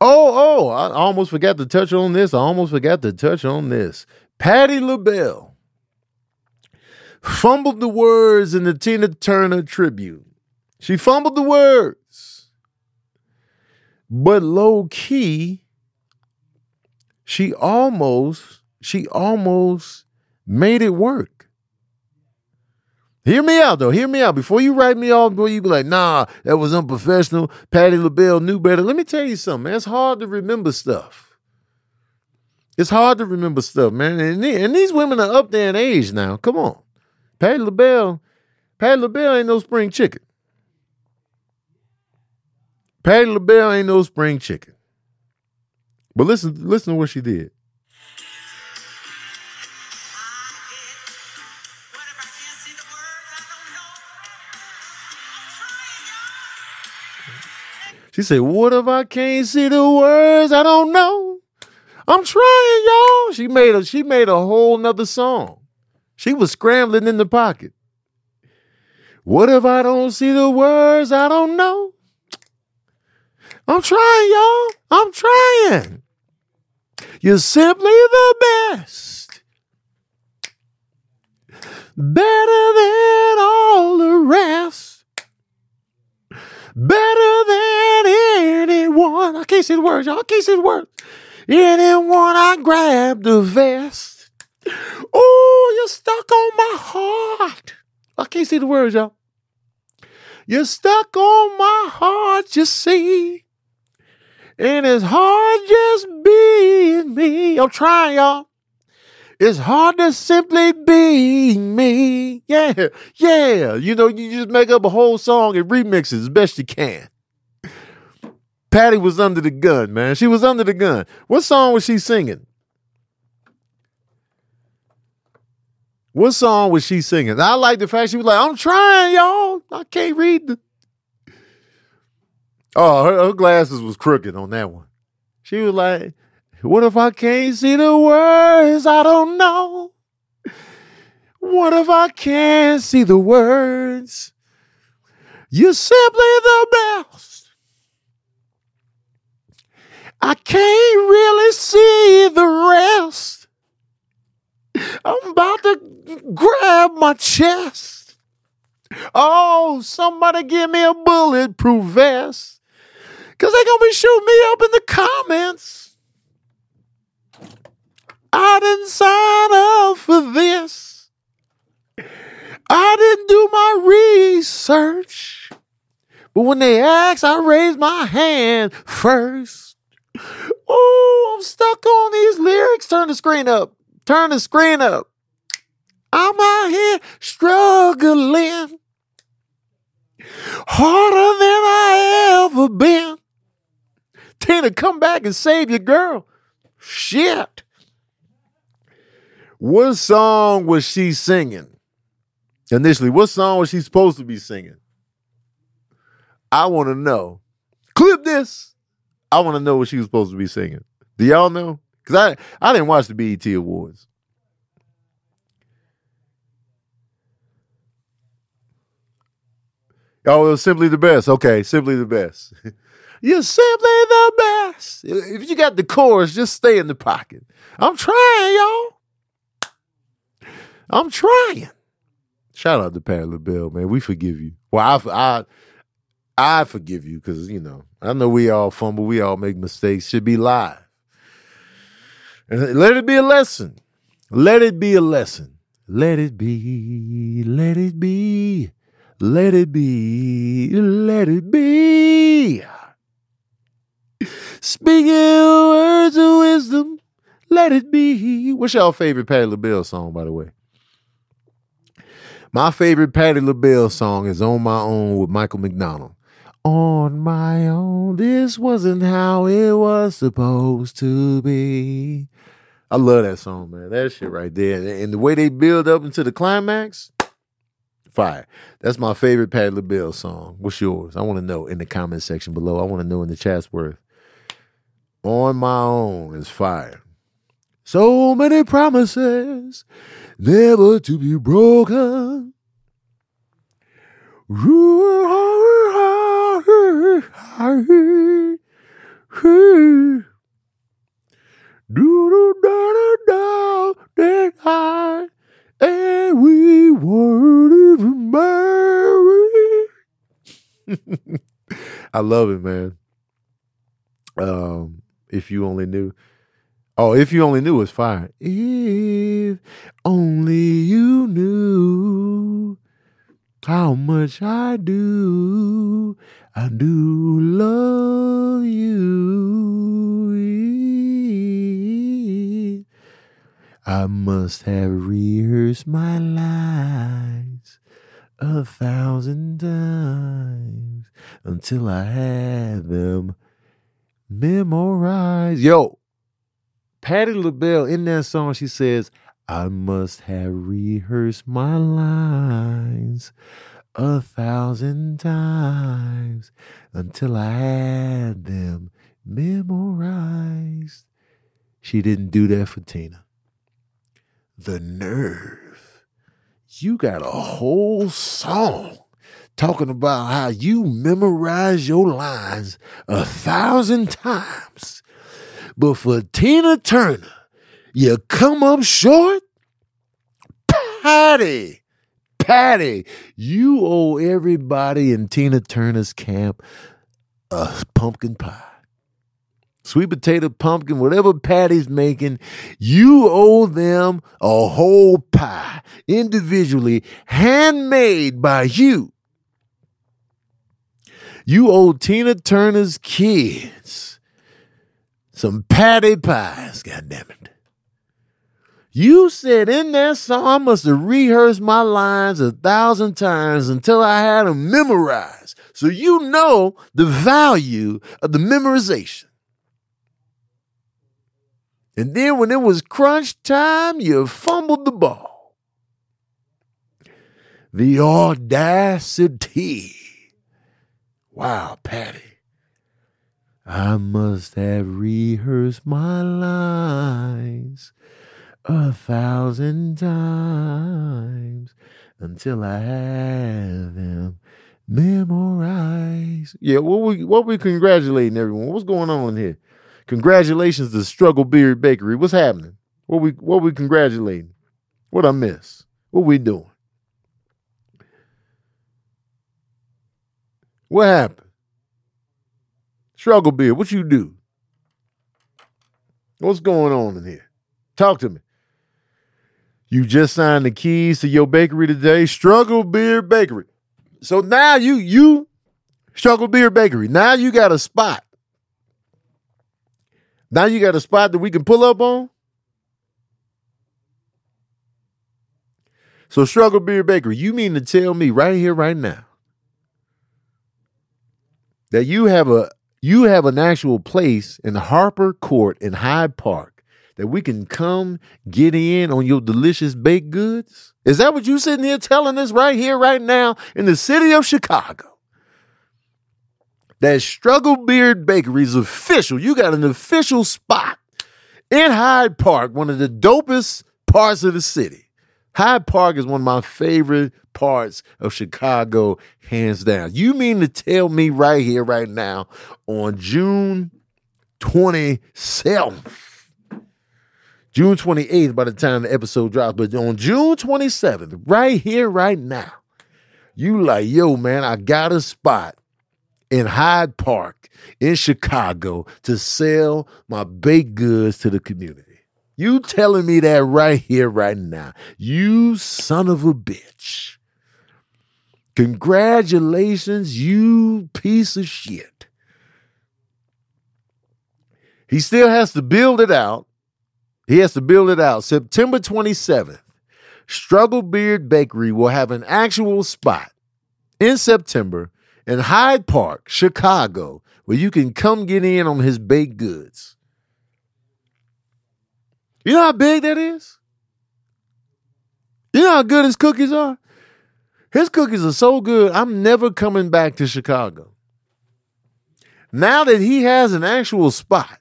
Oh, oh, I almost forgot to touch on this. I almost forgot to touch on this. Patti LaBelle fumbled the words in the Tina Turner tribute. She fumbled the words. But low key, she almost she almost made it work. Hear me out though. Hear me out. Before you write me off, before you be like, nah, that was unprofessional. Patti LaBelle knew better. Let me tell you something, man. It's hard to remember stuff. It's hard to remember stuff, man. And, and these women are up there in age now. Come on. Patti LaBelle, Patti LaBelle ain't no spring chicken. Patti LaBelle ain't no spring chicken. But listen, listen to what she did. She said, What if I can't see the words? I don't know. I'm trying, y'all. She made a she made a whole nother song. She was scrambling in the pocket. What if I don't see the words? I don't know. I'm trying, y'all. I'm trying. You're simply the best. Better than all the rest. Better than anyone. I can't see the words, y'all. I can't see the words. Anyone I grab the vest. Oh, you're stuck on my heart. I can't see the words, y'all. You're stuck on my heart, you see. And it's hard just being me. I'm trying, y'all. It's hard to simply be me. Yeah, yeah. You know, you just make up a whole song and remix it as best you can. Patti was under the gun, man. She was under the gun. What song was she singing? What song was she singing? I like the fact she was like, I'm trying, y'all. I can't read the. Oh, her, her glasses was crooked on that one. She was like, What if I can't see the words? I don't know. What if I can't see the words? You're simply the best. I can't really see the rest. I'm about to grab my chest. Oh, somebody give me a bulletproof vest. Cause they gonna be shooting me up in the comments. I didn't sign up for this. I didn't do my research. But when they ask, I raise my hand first. Oh, I'm stuck on these lyrics. Turn the screen up. Turn the screen up. I'm out here struggling harder than I ever been. Tina, come back and save your girl. Shit. What song was she singing? Initially, what song was she supposed to be singing? I want to know. Clip this. I want to know what she was supposed to be singing. Do y'all know? Because I, I didn't watch the BET Awards. Oh, it was simply the best. Okay, simply the best. You're simply the best. If you got the chorus, just stay in the pocket. I'm trying, y'all. I'm trying. Shout out to Patti LaBelle, man. We forgive you. Well, I, I, I forgive you because you know I know we all fumble, we all make mistakes. Should be live, let it be a lesson. Let it be a lesson. Let it be. Let it be. Let it be. Let it be. Speaking words of wisdom. Let it be. What's y'all favorite Patti LaBelle song, by the way? My favorite Patti LaBelle song is On My Own with Michael McDonald. On my own, this wasn't how it was supposed to be. I love that song, man. That shit right there. And the way they build up into the climax, fire. That's my favorite Patti LaBelle song. What's yours? I want to know in the comment section below. I want to know in the Chatsworth. On my own is fire. So many promises never to be broken. Do do da da da and we weren't even married. I love it, man. Um, if you only knew. Oh, if you only knew it's fire. If only you knew how much I do. I do love you. I must have rehearsed my lines a thousand times until I had them memorized. Yo, Patti LaBelle in that song, she says, I must have rehearsed my lines a thousand times until I had them memorized. She didn't do that for Tina. The nerve. You got a whole song talking about how you memorize your lines a thousand times. But for Tina Turner, you come up short? Patti, Patti, you owe everybody in Tina Turner's camp a pumpkin pie. Sweet potato pumpkin, whatever Patti's making, you owe them a whole pie, individually, handmade by you. You owe Tina Turner's kids some patty pies, goddammit. You said in that song, I must have rehearsed my lines a thousand times until I had them memorized. So you know the value of the memorization. And then when it was crunch time, you fumbled the ball. The audacity. Wow, Patti. I must have rehearsed my lines a thousand times until I have them memorized. Yeah, what we what we congratulating everyone? What's going on here? Congratulations to Struggle Beard Bakery. What's happening? What we what we congratulating? What I miss? What we doing? What happened? Struggle Beard, what you do? What's going on in here? Talk to me. You just signed the keys to your bakery today, Struggle Beard Bakery. So now you you Struggle Beard Bakery. Now you got a spot. Now you got a spot that we can pull up on. So Struggle Beard Bakery, you mean to tell me right here, right now, that you have a you have an actual place in Harper Court in Hyde Park that we can come get in on your delicious baked goods? Is that what you sitting here telling us right here, right now, in the city of Chicago? That Struggle Beard Bakery is official. You got an official spot in Hyde Park, one of the dopest parts of the city. Hyde Park is one of my favorite parts of Chicago, hands down. You mean to tell me right here, right now, on June 27th, June 28th by the time the episode drops, but on June 27th, right here, right now, you like, yo, man, I got a spot in Hyde Park in Chicago to sell my baked goods to the community. You telling me that right here, right now. You son of a bitch. Congratulations, you piece of shit. He still has to build it out. He has to build it out. September 27th, Struggle Beard Bakery will have an actual spot in September in Hyde Park, Chicago, where you can come get in on his baked goods. You know how big that is? You know how good his cookies are? His cookies are so good, I'm never coming back to Chicago. Now that he has an actual spot,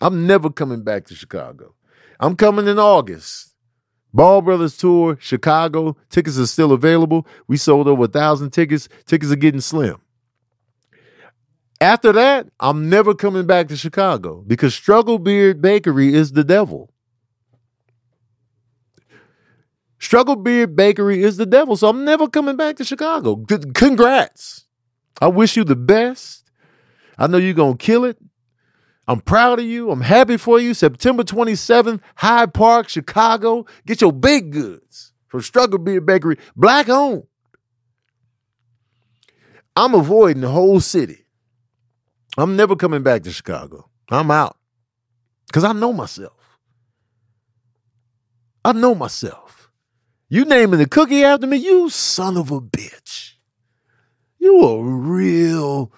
I'm never coming back to Chicago. I'm coming in August. Ball Brothers Tour, Chicago. Tickets are still available. We sold over a thousand tickets. Tickets are getting slim. After that, I'm never coming back to Chicago because Struggle Beard Bakery is the devil. Struggle Beard Bakery is the devil. So I'm never coming back to Chicago. Congrats. I wish you the best. I know you're going to kill it. I'm proud of you. I'm happy for you. September 27th, Hyde Park, Chicago. Get your big goods from Struggle Beard Bakery, black owned. I'm avoiding the whole city. I'm never coming back to Chicago. I'm out because I know myself. I know myself. You naming the cookie after me, you son of a bitch. You a real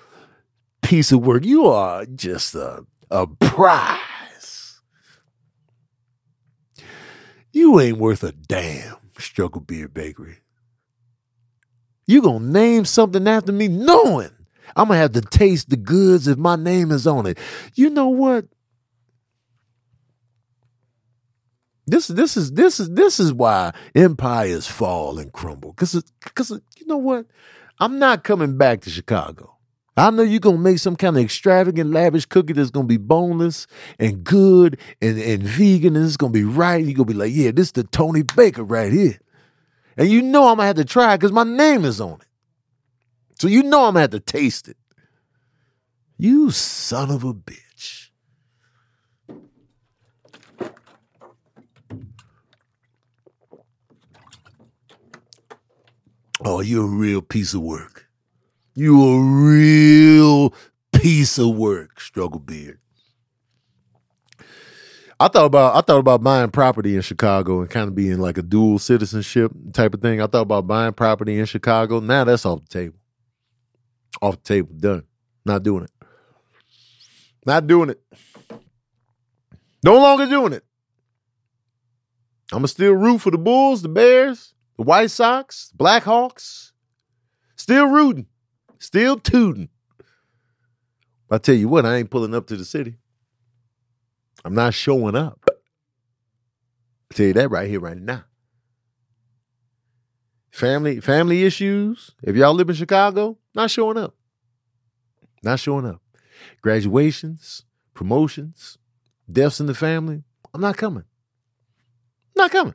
piece of work. You are just a, a prize. You ain't worth a damn, Struggle Beard Bakery. You gonna name something after me knowing I'm gonna have to taste the goods if my name is on it. You know what? This this is this is this is why empires fall and crumble. Cause cause you know what? I'm not coming back to Chicago. I know you're gonna make some kind of extravagant, lavish cookie that's gonna be boneless and good and, and vegan, and it's gonna be right. You're gonna be like, yeah, this is the Tony Baker right here. And you know I'm gonna have to try it because my name is on it. So you know I'm gonna have to taste it. You son of a bitch. Oh, you're a real piece of work. You a real piece of work, Struggle Beard. I thought about I thought about buying property in Chicago and kind of being like a dual citizenship type of thing. I thought about buying property in Chicago. Now that's off the table. Off the table. Done. Not doing it. Not doing it. No longer doing it. I'ma still root for the Bulls, the Bears, the White Sox, Blackhawks, still rooting, still tooting. I tell you what, I ain't pulling up to the city. I'm not showing up. I tell you that right here, right now. Family, family issues. If y'all live in Chicago, not showing up. Not showing up. Graduations, promotions, deaths in the family. I'm not coming. Not coming.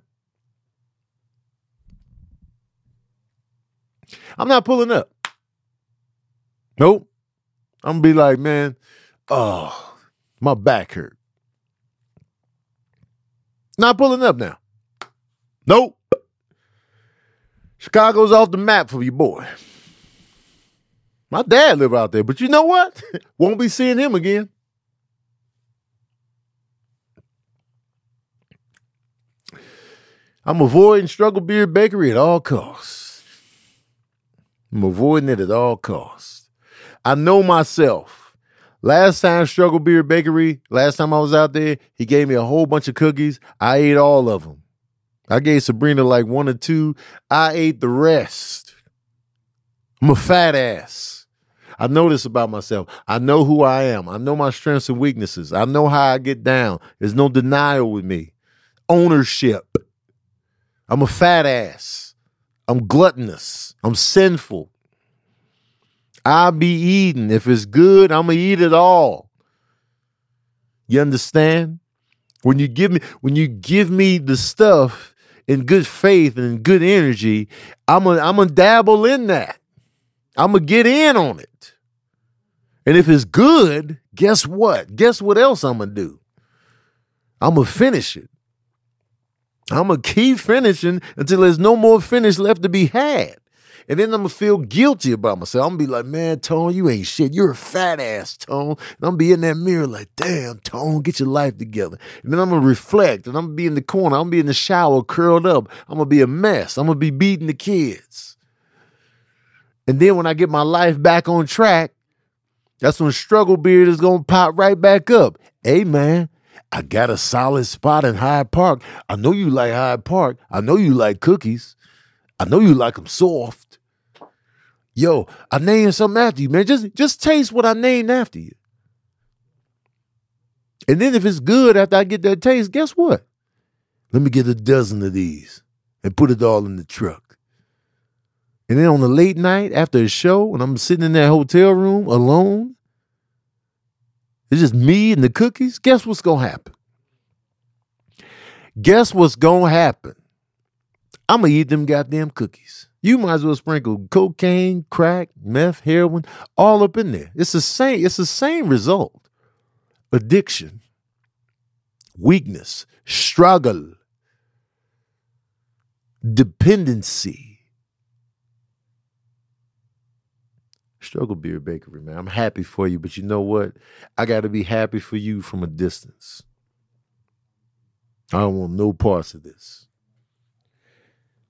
I'm not pulling up. Nope. I'm gonna be like, man, oh, my back hurt. Not pulling up now. Nope. Chicago's off the map for you, boy. My dad live out there, but you know what? Won't be seeing him again. I'm avoiding Struggle Beard Bakery at all costs. I'm avoiding it at all costs. I know myself. Last time Struggle Beard Bakery, last time I was out there, he gave me a whole bunch of cookies. I ate all of them. I gave Sabrina like one or two. I ate the rest. I'm a fat ass. I know this about myself. I know who I am. I know my strengths and weaknesses. I know how I get down. There's no denial with me. Ownership. I'm a fat ass. I'm gluttonous. I'm sinful. I'll be eating. If it's good, I'm gonna eat it all. You understand? When you give me when you give me the stuff in good faith and good energy, I'm gonna I'm gonna dabble in that. I'm gonna get in on it. And if it's good, guess what? Guess what else I'm gonna do? I'm gonna finish it. I'm gonna keep finishing until there's no more finish left to be had. And then I'm gonna feel guilty about myself. I'm gonna be like, man, Tone, you ain't shit. You're a fat ass, Tone. And I'm gonna be in that mirror like, damn, Tone, get your life together. And then I'm gonna reflect and I'm gonna be in the corner. I'm gonna be in the shower curled up. I'm gonna be a mess. I'm gonna be beating the kids. And then when I get my life back on track, that's when struggle beard is gonna pop right back up. Hey man, I got a solid spot in Hyde Park. I know you like Hyde Park. I know you like cookies. I know you like them soft. Yo, I named something after you, man. Just just taste what I named after you. And then if it's good after I get that taste, guess what? Let me get a dozen of these and put it all in the truck. And then on the late night after a show, and I'm sitting in that hotel room alone, it's just me and the cookies. Guess what's gonna happen? Guess what's gonna happen? I'm gonna eat them goddamn cookies. You might as well sprinkle cocaine, crack, meth, heroin, all up in there. It's the same, it's the same result. Addiction, weakness, struggle, dependency. Struggle Beard Bakery, man. I'm happy for you, but you know what? I got to be happy for you from a distance. I don't want no parts of this.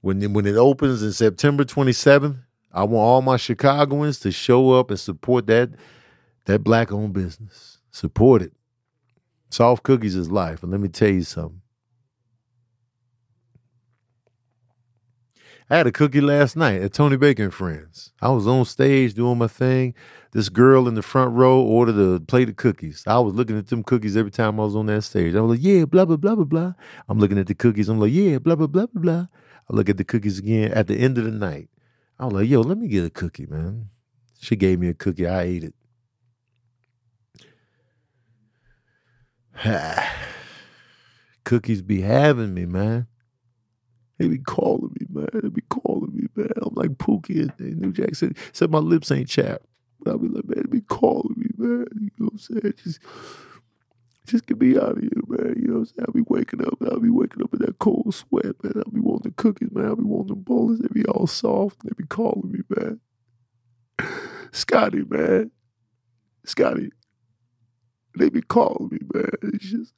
When when it opens in September 27th, I want all my Chicagoans to show up and support that that black owned business. Support it. Soft cookies is life, and let me tell you something. I had a cookie last night at Tony Baker and Friends. I was on stage doing my thing. This girl in the front row ordered a plate of cookies. I was looking at them cookies every time I was on that stage. I was like, yeah, blah, blah, blah, blah, blah. I'm looking at the cookies. I'm like, yeah, blah, blah, blah, blah, blah. I look at the cookies again at the end of the night. I was like, yo, let me get a cookie, man. She gave me a cookie. I ate it. Cookies be having me, man. They be calling me, man. They be calling me, man. I'm like Pookie in New Jack City. Said my lips ain't chapped. But I be like, man, they be calling me, man. You know what I'm saying? Just, just get me out of here, man. You know what I'm saying? I'll be waking up. I'll be waking up in that cold sweat, man. I'll be wanting cookies, man. I'll be wanting bowls. They be all soft. They be calling me, man. Scotty, man. Scotty. They be calling me, man. It's just,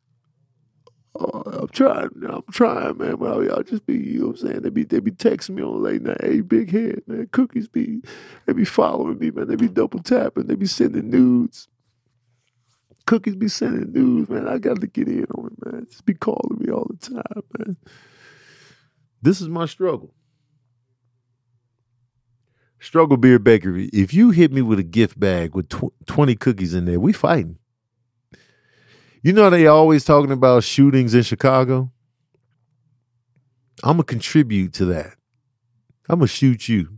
Oh, I'm trying, I'm trying, man. Well, y'all just be, you know what I'm saying? They be, they be texting me on late night. Hey, big head, man. Cookies be, they be following me, man. They be double tapping. They be sending nudes. Cookies be sending nudes, man. I got to get in on it, man. Just be calling me all the time, man. This is my struggle. Struggle Beard Bakery. If you hit me with a gift bag with tw- 20 cookies in there, we fighting. You know they always talking about shootings in Chicago. I'm gonna contribute to that. I'm gonna shoot you.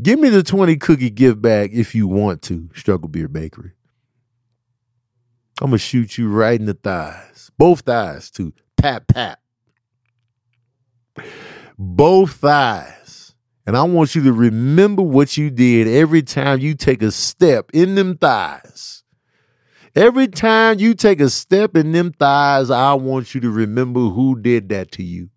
Give me the 20 cookie gift bag if you want to, Struggle Beard Bakery. I'm gonna shoot you right in the thighs. Both thighs too. Pat pat. Both thighs. And I want you to remember what you did every time you take a step in them thighs. Every time you take a step in them thighs, I want you to remember who did that to you.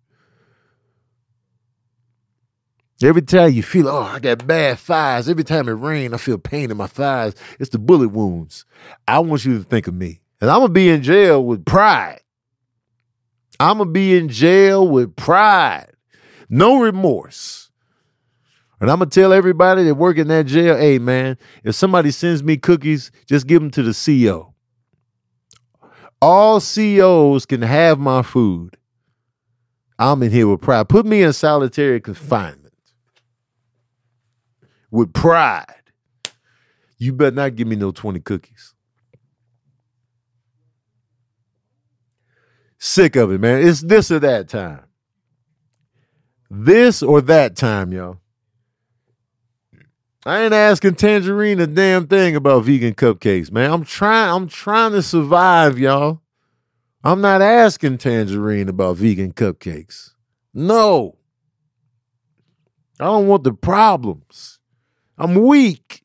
Every time you feel, oh, I got bad thighs. Every time it rains, I feel pain in my thighs. It's the bullet wounds. I want you to think of me. And I'm going to be in jail with pride. I'm going to be in jail with pride. No remorse. And I'm going to tell everybody that work in that jail, hey, man, if somebody sends me cookies, just give them to the CEO. All CEOs can have my food. I'm in here with pride. Put me in solitary confinement with pride. You better not give me no 20 cookies. Sick of it, man. It's this or that time. This or that time, y'all. I ain't asking Tangerine a damn thing about vegan cupcakes, man. I'm trying I'm trying to survive, y'all. I'm not asking Tangerine about vegan cupcakes. No. I don't want the problems. I'm weak.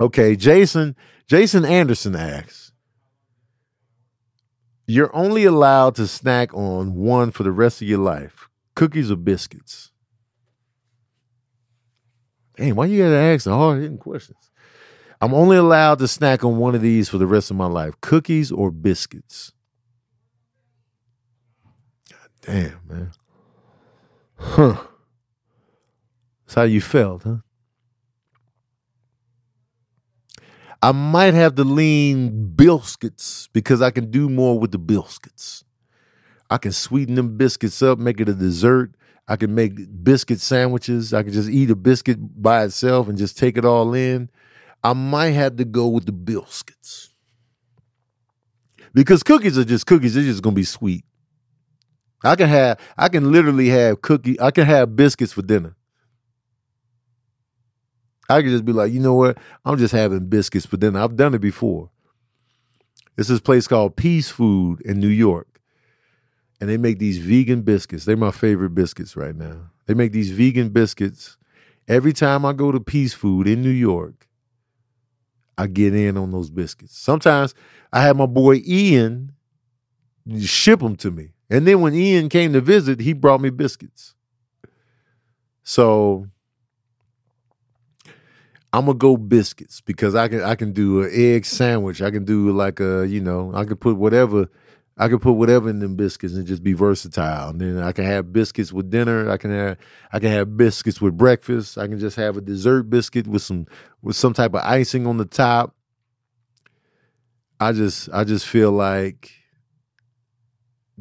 Okay, Jason Jason Anderson asks, You're only allowed to snack on one for the rest of your life. Cookies or biscuits? Damn, why you gotta ask the hard hitting questions? I'm only allowed to snack on one of these for the rest of my life. Cookies or biscuits? Damn, man. Huh. That's how you felt, huh? I might have to lean biscuits because I can do more with the biscuits. I can sweeten them biscuits up, make it a dessert. I can make biscuit sandwiches. I can just eat a biscuit by itself and just take it all in. I might have to go with the biscuits. Because cookies are just cookies, they're just gonna be sweet. I can have I can literally have cookie, I can have biscuits for dinner. I could just be like, you know what? I'm just having biscuits for dinner. I've done it before. This is a place called Peace Food in New York. And they make these vegan biscuits. They're my favorite biscuits right now. They make these vegan biscuits. Every time I go to Peace Food in New York, I get in on those biscuits. Sometimes I have my boy Ian ship them to me. And then when Ian came to visit, he brought me biscuits. So I'm gonna go biscuits because I can I can do an egg sandwich. I can do like a you know I can put whatever I can put whatever in them biscuits and just be versatile. And then I can have biscuits with dinner. I can have I can have biscuits with breakfast. I can just have a dessert biscuit with some with some type of icing on the top. I just I just feel like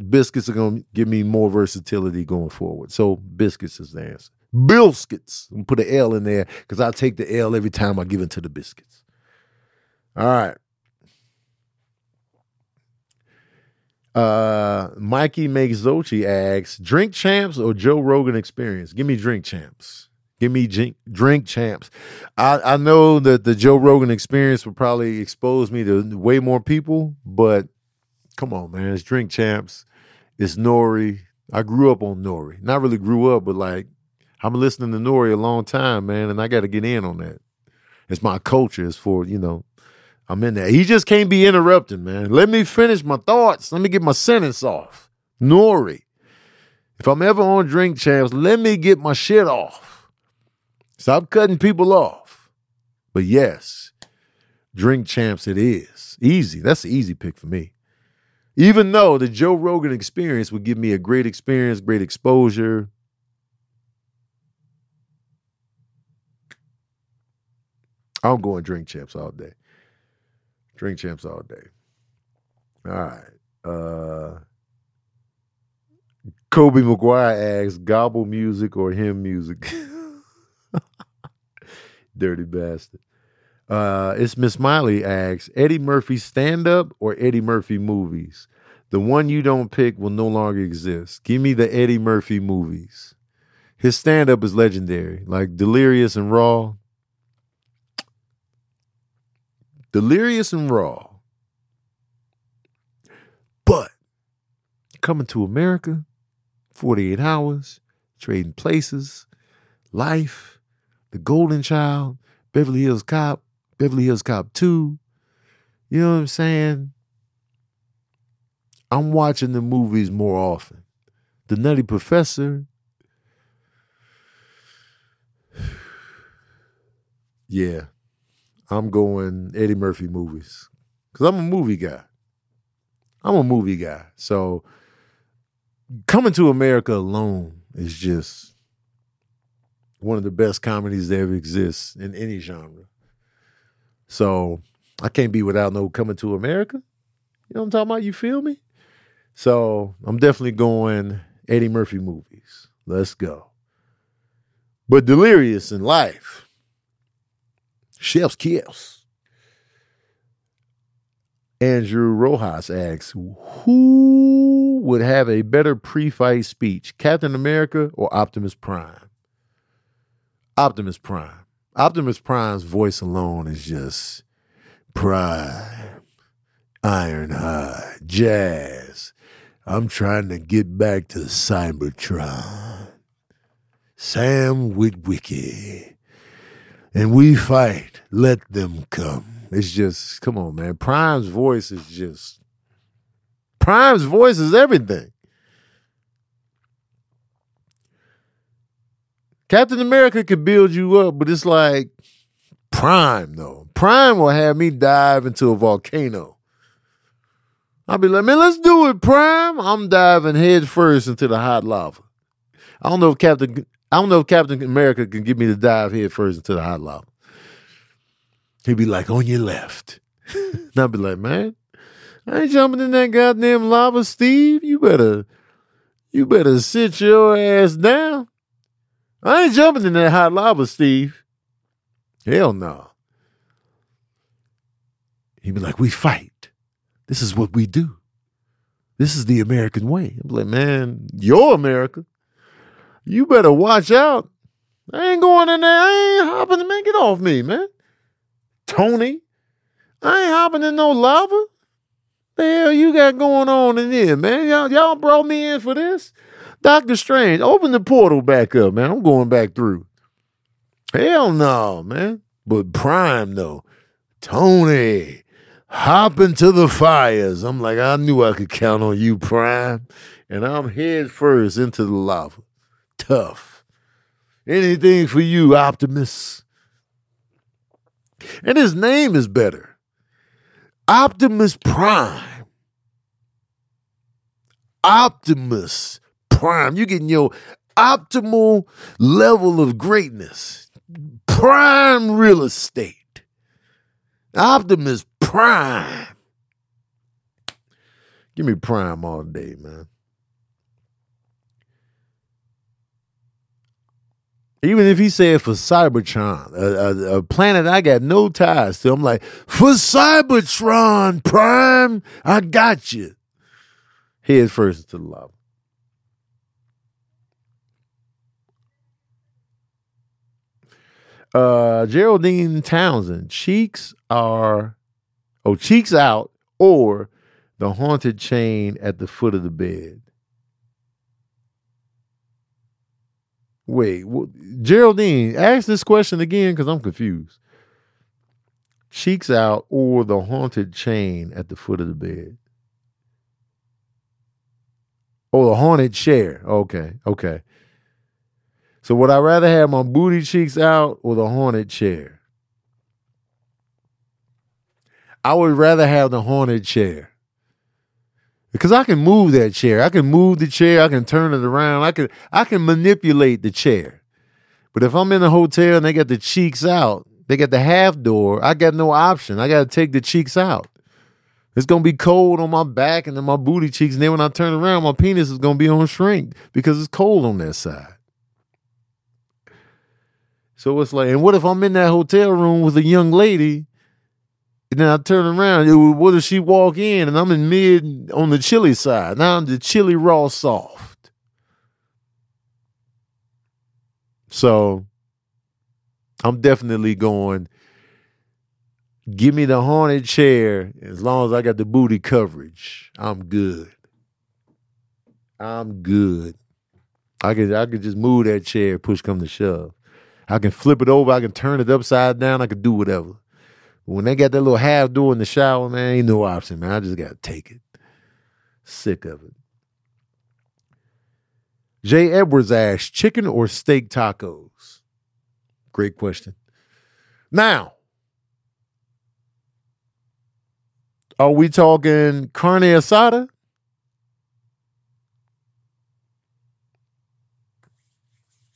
biscuits are gonna give me more versatility going forward. So biscuits is the answer. Biscuits. I'm put an L in there because I take the L every time I give it to the biscuits. All right. Uh, Mikey makes Zochi asks, drink champs or Joe Rogan experience? Give me drink champs. Give me drink, drink champs. I, I know that the Joe Rogan experience would probably expose me to way more people, but come on, man. It's drink champs. It's Nori. I grew up on Nori. Not really grew up, but like I'm listening to N.O.R.E. a long time, man, and I got to get in on that. It's my culture. It's for you know, I'm in there. He just can't be interrupting, man. Let me finish my thoughts. Let me get my sentence off. Nori. If I'm ever on Drink Champs, let me get my shit off. Stop cutting people off. But yes, Drink Champs it is. Easy. That's the easy pick for me. Even though the Joe Rogan experience would give me a great experience, great exposure, I'm going drink champs all day. Drink champs all day. All right. Uh Kobe McGuire asks, gobble music or hymn music? Dirty bastard. Uh, it's Miss Miley asks, Eddie Murphy stand up or Eddie Murphy movies? The one you don't pick will no longer exist. Give me the Eddie Murphy movies. His stand up is legendary, like Delirious and Raw. Delirious and Raw. But coming to America, 48 hours, trading places, life, the golden child, Beverly Hills Cop, Beverly Hills Cop 2. You know what I'm saying? I'm watching the movies more often. The Nutty Professor. yeah, I'm going Eddie Murphy movies because I'm a movie guy. I'm a movie guy. So coming to America alone is just one of the best comedies that ever exists in any genre. So I can't be without no coming to America. You know what I'm talking about? You feel me? So I'm definitely going Eddie Murphy movies. Let's go. But Delirious in Life, Chef's Kiss. Andrew Rojas asks, who would have a better pre-fight speech, Captain America or Optimus Prime? Optimus Prime. Optimus Prime's voice alone is just Prime, Ironhide, Jazz. I'm trying to get back to Cybertron. Sam Witwicky. And we fight. Let them come. It's just, come on, man. Prime's voice is just, Prime's voice is everything. Captain America could build you up, but it's like Prime, though. Prime will have me dive into a volcano. I'll be like, man, let's do it, Prime. I'm diving head first into the hot lava. I don't know if Captain I don't know if Captain America can get me to dive head first into the hot lava. He'd be like, on your left. and I'd be like, man, I ain't jumping in that goddamn lava, Steve. You better, you better sit your ass down. I ain't jumping in that hot lava, Steve. Hell no. He'd be like, we fight. This is what we do. This is the American way. I'm like, man, you're America. You better watch out. I ain't going in there. I ain't hopping, man. Get off me, man. Tony, I ain't hopping in no lava. The hell you got going on in there, man? Y'all, y'all brought me in for this? Doctor Strange, open the portal back up, man. I'm going back through. Hell no, man. But Prime, though. Tony, hop into the fires. I'm like, I knew I could count on you, Prime. And I'm head first into the lava. Tough. Anything for you, Optimus. And his name is better Optimus Prime. Optimus Prime. You're getting your optimal level of greatness. Prime real estate. Optimus Prime. Give me Prime all day, man. Even if he said for Cybertron, a, a, a, planet I got no ties to, I'm like, for Cybertron Prime, I got you. Head first to the lava. Uh, Geraldine Townsend, cheeks are, oh, cheeks out, or the haunted chain at the foot of the bed. Wait, Geraldine, ask this question again because I'm confused. Cheeks out or the haunted chain at the foot of the bed? Oh, the haunted chair. Okay, okay. So would I rather have my booty cheeks out or the haunted chair? I would rather have the haunted chair. Because I can move that chair. I can move the chair. I can turn it around. I can I can manipulate the chair. But if I'm in a hotel and they got the cheeks out, they got the half door, I got no option. I gotta take the cheeks out. It's gonna be cold on my back and then my booty cheeks. And then when I turn around, my penis is gonna be on shrink because it's cold on that side. So it's like, and what if I'm in that hotel room with a young lady and then I turn around. What if she walk in and I'm in mid on the chili side? Now I'm the chili raw soft. So I'm definitely going. Give me the haunted chair as long as I got the booty coverage. I'm good. I'm good. I could I could just move that chair, push come to shove. I can flip it over. I can turn it upside down. I can do whatever. When they got that little half door in the shower, man, ain't no option, man. I just got to take it. Sick of it. Jay Edwards asked, chicken or steak tacos? Great question. Now, are we talking carne asada?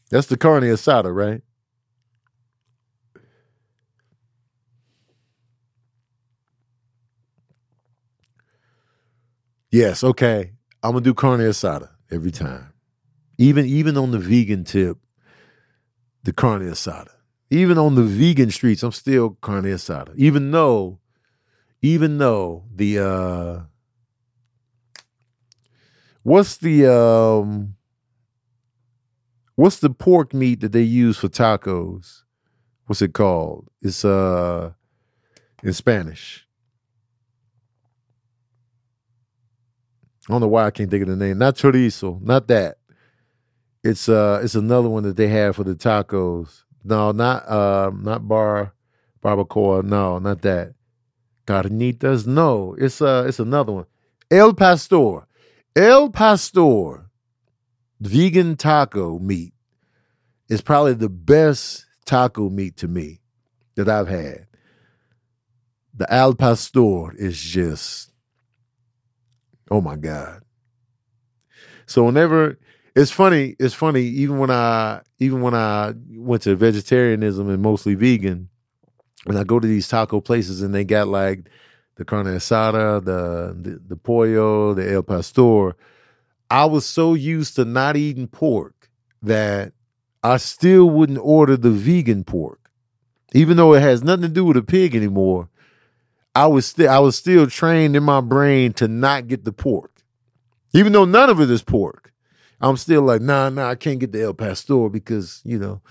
That's the carne asada, right? Yes, okay. I'm gonna do carne asada every time. Even even on the vegan tip, the carne asada. Even on the vegan streets, I'm still carne asada. Even though, even though the uh what's the um what's the pork meat that they use for tacos? What's it called? It's uh in Spanish. I don't know why I can't think of the name. Not chorizo, not that. It's uh it's another one that they have for the tacos. No, not uh not bar barbacoa. No, not that. Carnitas. No, it's uh it's another one. El Pastor. El Pastor vegan taco meat is probably the best taco meat to me that I've had. The Al Pastor is just oh my God. So whenever it's funny, it's funny, even when I even when I went to vegetarianism and mostly vegan, when I go to these taco places and they got like the carne asada, the, the the pollo, the el pastor, I was so used to not eating pork that I still wouldn't order the vegan pork, even though it has nothing to do with a pig anymore. I was still I was still trained in my brain to not get the pork, even though none of it is pork. I'm still like, nah, nah, I can't get the El Pastor because you know,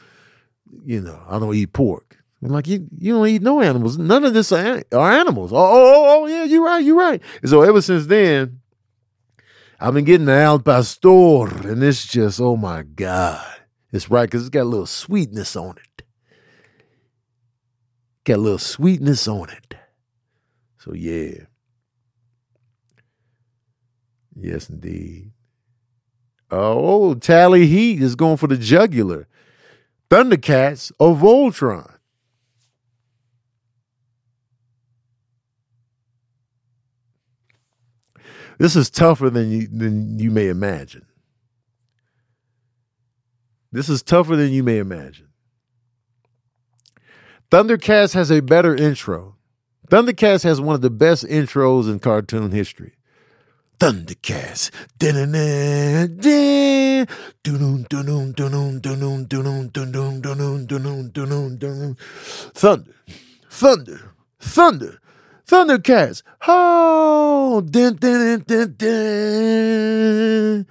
you know, I don't eat pork. I'm like, you, you don't eat no animals. None of this are, are animals. Oh, oh, oh, oh, yeah, you're right, you're right. And so ever since then, I've been getting the Al Pastor, and it's just, oh my God. It's right because it's got a little sweetness on it. Got a little sweetness on it. So yeah. Yes, indeed. Oh, Tally Heat is going for the jugular. Thundercats of Voltron. This is tougher than you than you may imagine. This is tougher than you may imagine. Thundercats has a better intro. Thundercats has one of the best intros in cartoon history. Thundercats. Thunder. Thunder. Thunder. Thundercats. Oh, dun, dun, dun, dun, dun.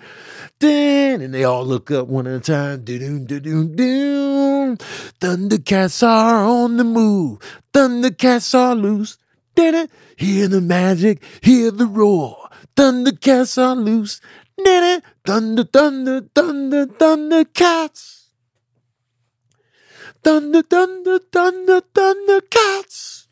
And they all look up one at a time. Dun, dun, dun, dun. Thundercats are on the move. Thundercats are loose. It? Hear the magic, hear the roar. Thundercats are loose. It? Thunder, thunder, thunder, Thundercats. Thunder, thunder, thunder, Thundercats.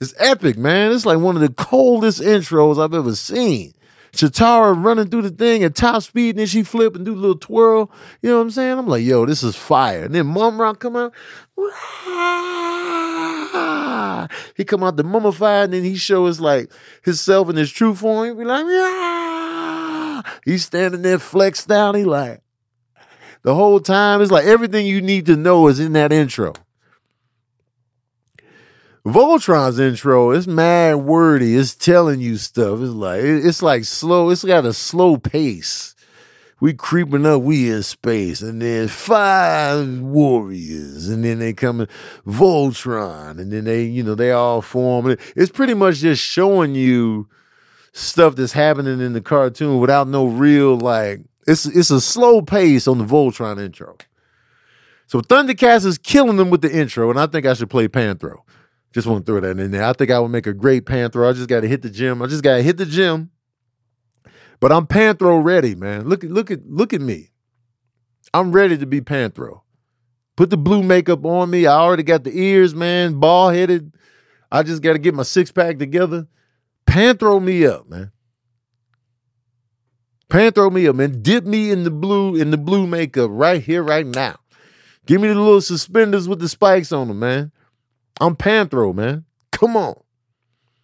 It's epic, man. It's like one of the coldest intros I've ever seen. Cheetara running through the thing at top speed, and then she flip and do a little twirl. You know what I'm saying? I'm like, yo, this is fire. And then Mumm-Ra come out. He come out the mummified, and then he shows like himself in his true form. He be like, yeah. He's standing there flexed down. He like the whole time. It's like everything you need to know is in that intro. Voltron's intro is mad wordy. It's telling you stuff. It's like it's like slow. It's got a slow pace. We creeping up. We in space, and then five warriors, and then they come in Voltron, and then they you know they all form. It's pretty much just showing you stuff that's happening in the cartoon without no real like. It's it's a slow pace on the Voltron intro. So Thundercats is killing them with the intro, and I think I should play Panthro. Just want to throw that in there. I think I would make a great Panthro. I just got to hit the gym. I just got to hit the gym. But I'm Panthro ready, man. Look at look at look at me. I'm ready to be Panthro. Put the blue makeup on me. I already got the ears, man, ball headed. I just got to get my six pack together. Panthro me up, man. Panthro me up, man. Dip me in the blue in the blue makeup right here, right now. Give me the little suspenders with the spikes on them, man. I'm Panthro, man. Come on.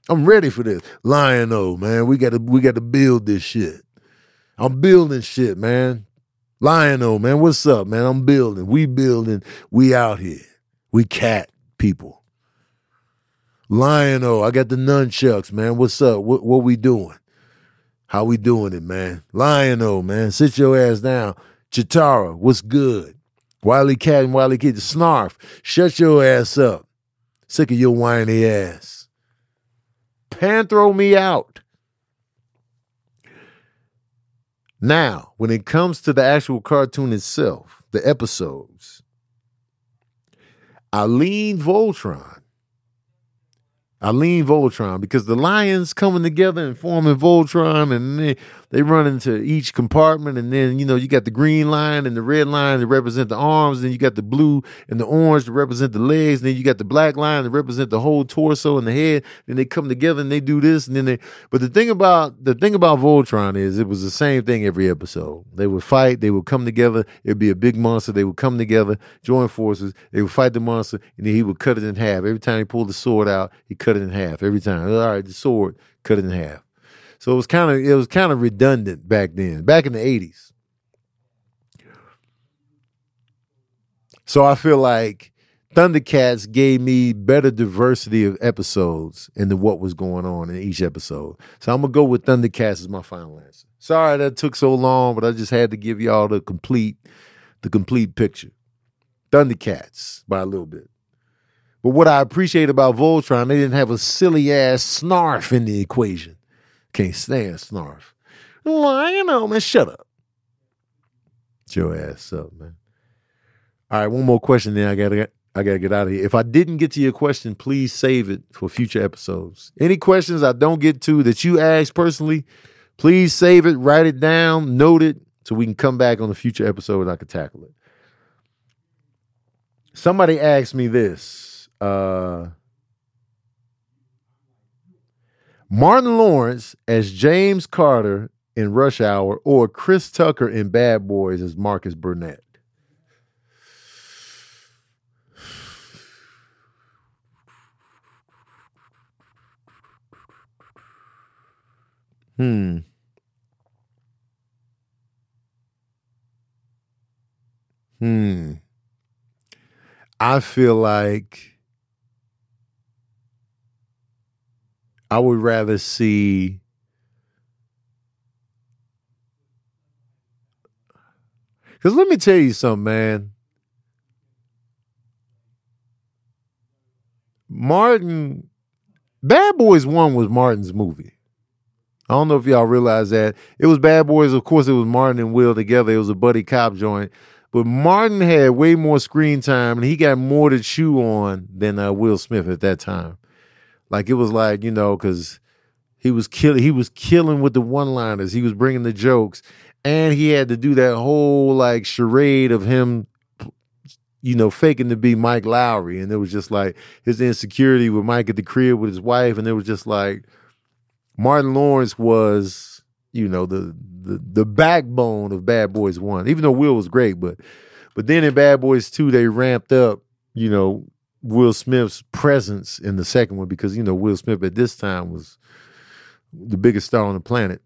I'm ready for this. Lion-O, man. We gotta we gotta build this shit. I'm building shit, man. Lion-O, man. What's up, man? I'm building. We building. We out here. We cat people. Lion-O, I got the nunchucks, man. What's up? What what we doing? How we doing it, man? Lion-O, man. Sit your ass down. Cheetara, what's good? Wily Cat and Wily Kid, Snarf, shut your ass up. Sick of your whiny ass. Panthro me out. Now, when it comes to the actual cartoon itself, the episodes, I lean Voltron. I lean Voltron because the lions coming together and forming Voltron, and they, run into each compartment, and then you know you got the green lion and the red lion to represent the arms, then you got the blue and the orange to represent the legs, and then you got the black lion to represent the whole torso and the head. Then they come together and they do this, and then they. But the thing about the thing about Voltron is it was the same thing every episode. They would fight, they would come together. It'd be a big monster. They would come together, join forces. They would fight the monster, and then he would cut it in half. Every time he pulled the sword out, he cut it in half. Every time, all right, the sword cut it in half. So it was kind of it was kind of redundant back then, back in the eighties. So I feel like Thundercats gave me better diversity of episodes into what was going on in each episode. So I'm gonna go with Thundercats as my final answer. Sorry that took so long, but I just had to give y'all the complete the complete picture. Thundercats by a little bit. But what I appreciate about Voltron, they didn't have a silly ass snarf in the equation. Can't stand snarf. Well, you know, man, shut up. Get your ass up, man. All right, one more question, then I gotta get I gotta get out of here. If I didn't get to your question, please save it for future episodes. Any questions I don't get to that you ask personally, please save it, write it down, note it, so we can come back on a future episode and I can tackle it. Somebody asked me this. Uh Martin Lawrence as James Carter in Rush Hour or Chris Tucker in Bad Boys as Marcus Burnett? Hmm. Hmm. I feel like I would rather see Because let me tell you something, man. Martin, Bad Boys 1 was Martin's movie. I don't know if y'all realize that. It was Bad Boys, of course, it was Martin and Will together. It was a buddy cop joint. But Martin had way more screen time and he got more to chew on than uh, Will Smith at that time. Like it was like, you know, because he was killing he was killing with the one-liners. He was bringing the jokes. And he had to do that whole like charade of him you know faking to be Mike Lowry. And it was just like his insecurity with Mike at the crib with his wife. And it was just like Martin Lawrence was you know the the the backbone of Bad Boys 1 even though Will was great but but then in Bad Boys 2 they ramped up you know Will Smith's presence in the second one because you know Will Smith at this time was the biggest star on the planet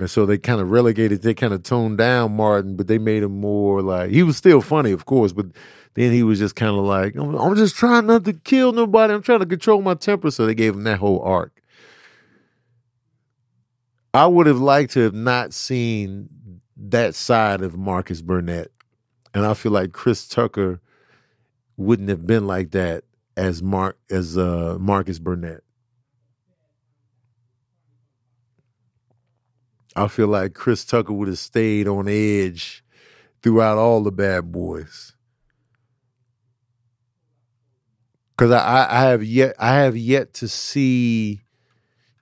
and so they kind of relegated, they kind of toned down Martin, but they made him more like he was still funny, of course, but then he was just kind of like, I'm, just trying not to kill nobody. I'm trying to control my temper. So they gave him that whole arc. I would have liked to have not seen that side of Marcus Burnett. And I feel like Chris Tucker wouldn't have been like that as Mark as uh, Marcus Burnett. I feel like Chris Tucker would have stayed on edge throughout all the bad boys. Cause I, I have yet I have yet to see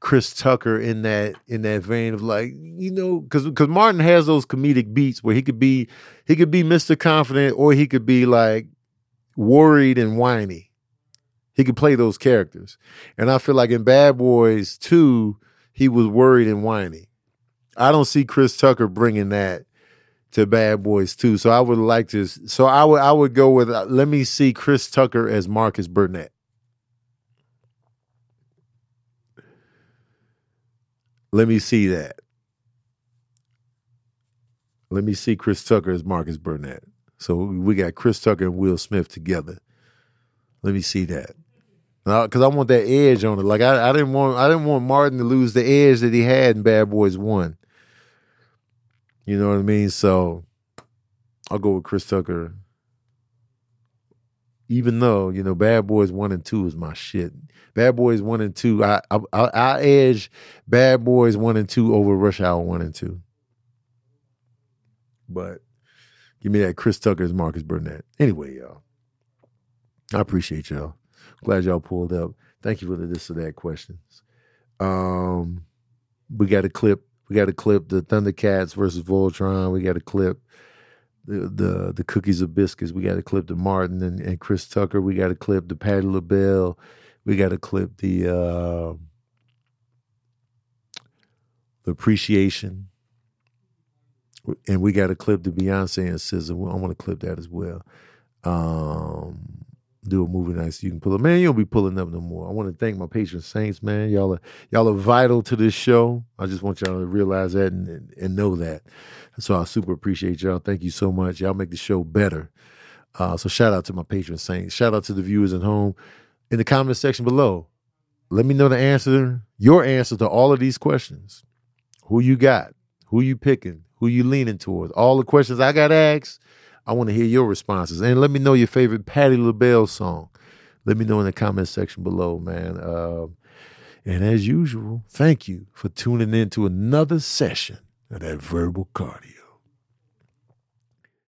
Chris Tucker in that in that vein of like you know because because Martin has those comedic beats where he could be he could be Mr. Confident or he could be like worried and whiny. He could play those characters, and I feel like in Bad Boys 2, he was worried and whiny. I don't see Chris Tucker bringing that to Bad Boys 2. So I would like to. So I would I would go with. Uh, let me see Chris Tucker as Marcus Burnett. Let me see that. Let me see Chris Tucker as Marcus Burnett. So we got Chris Tucker and Will Smith together. Let me see that because I want that edge on it. Like I, I didn't want I didn't want Martin to lose the edge that he had in Bad Boys One. You know what I mean? So I'll go with Chris Tucker even though you know Bad Boys One and Two is my shit. Bad Boys One and Two, I I, I, edge Bad Boys One and Two over Rush Hour One and Two. But give me that Chris Tucker's Marcus Burnett. Anyway, y'all, I appreciate y'all. Glad y'all pulled up. Thank you for the this or that questions. Um, we got a clip. We got a clip. The Thundercats versus Voltron. We got a clip the the the cookies of biscuits. We got to clip the Martin and, and Chris Tucker. We got to clip the Patti LaBelle. We got to clip the uh, the appreciation, and we got to clip the Beyonce and SZA. I want to clip that as well. Um, do a movie night so you can pull up. Man, you don't be pulling up no more. I want to thank my patron saints, man. Y'all are y'all are vital to this show. I just want y'all to realize that and, and know that. So I super appreciate y'all. Thank you so much. Y'all make the show better. Uh, so shout out to my patron saints. Shout out to the viewers at home. In the comment section below, let me know the answer, your answer to all of these questions. Who you got? Who you picking? Who you leaning towards? All the questions I got asked. I want to hear your responses. And let me know your favorite Patti LaBelle song. Let me know in the comment section below, man. Uh, and as usual, thank you for tuning in to another session of that verbal cardio.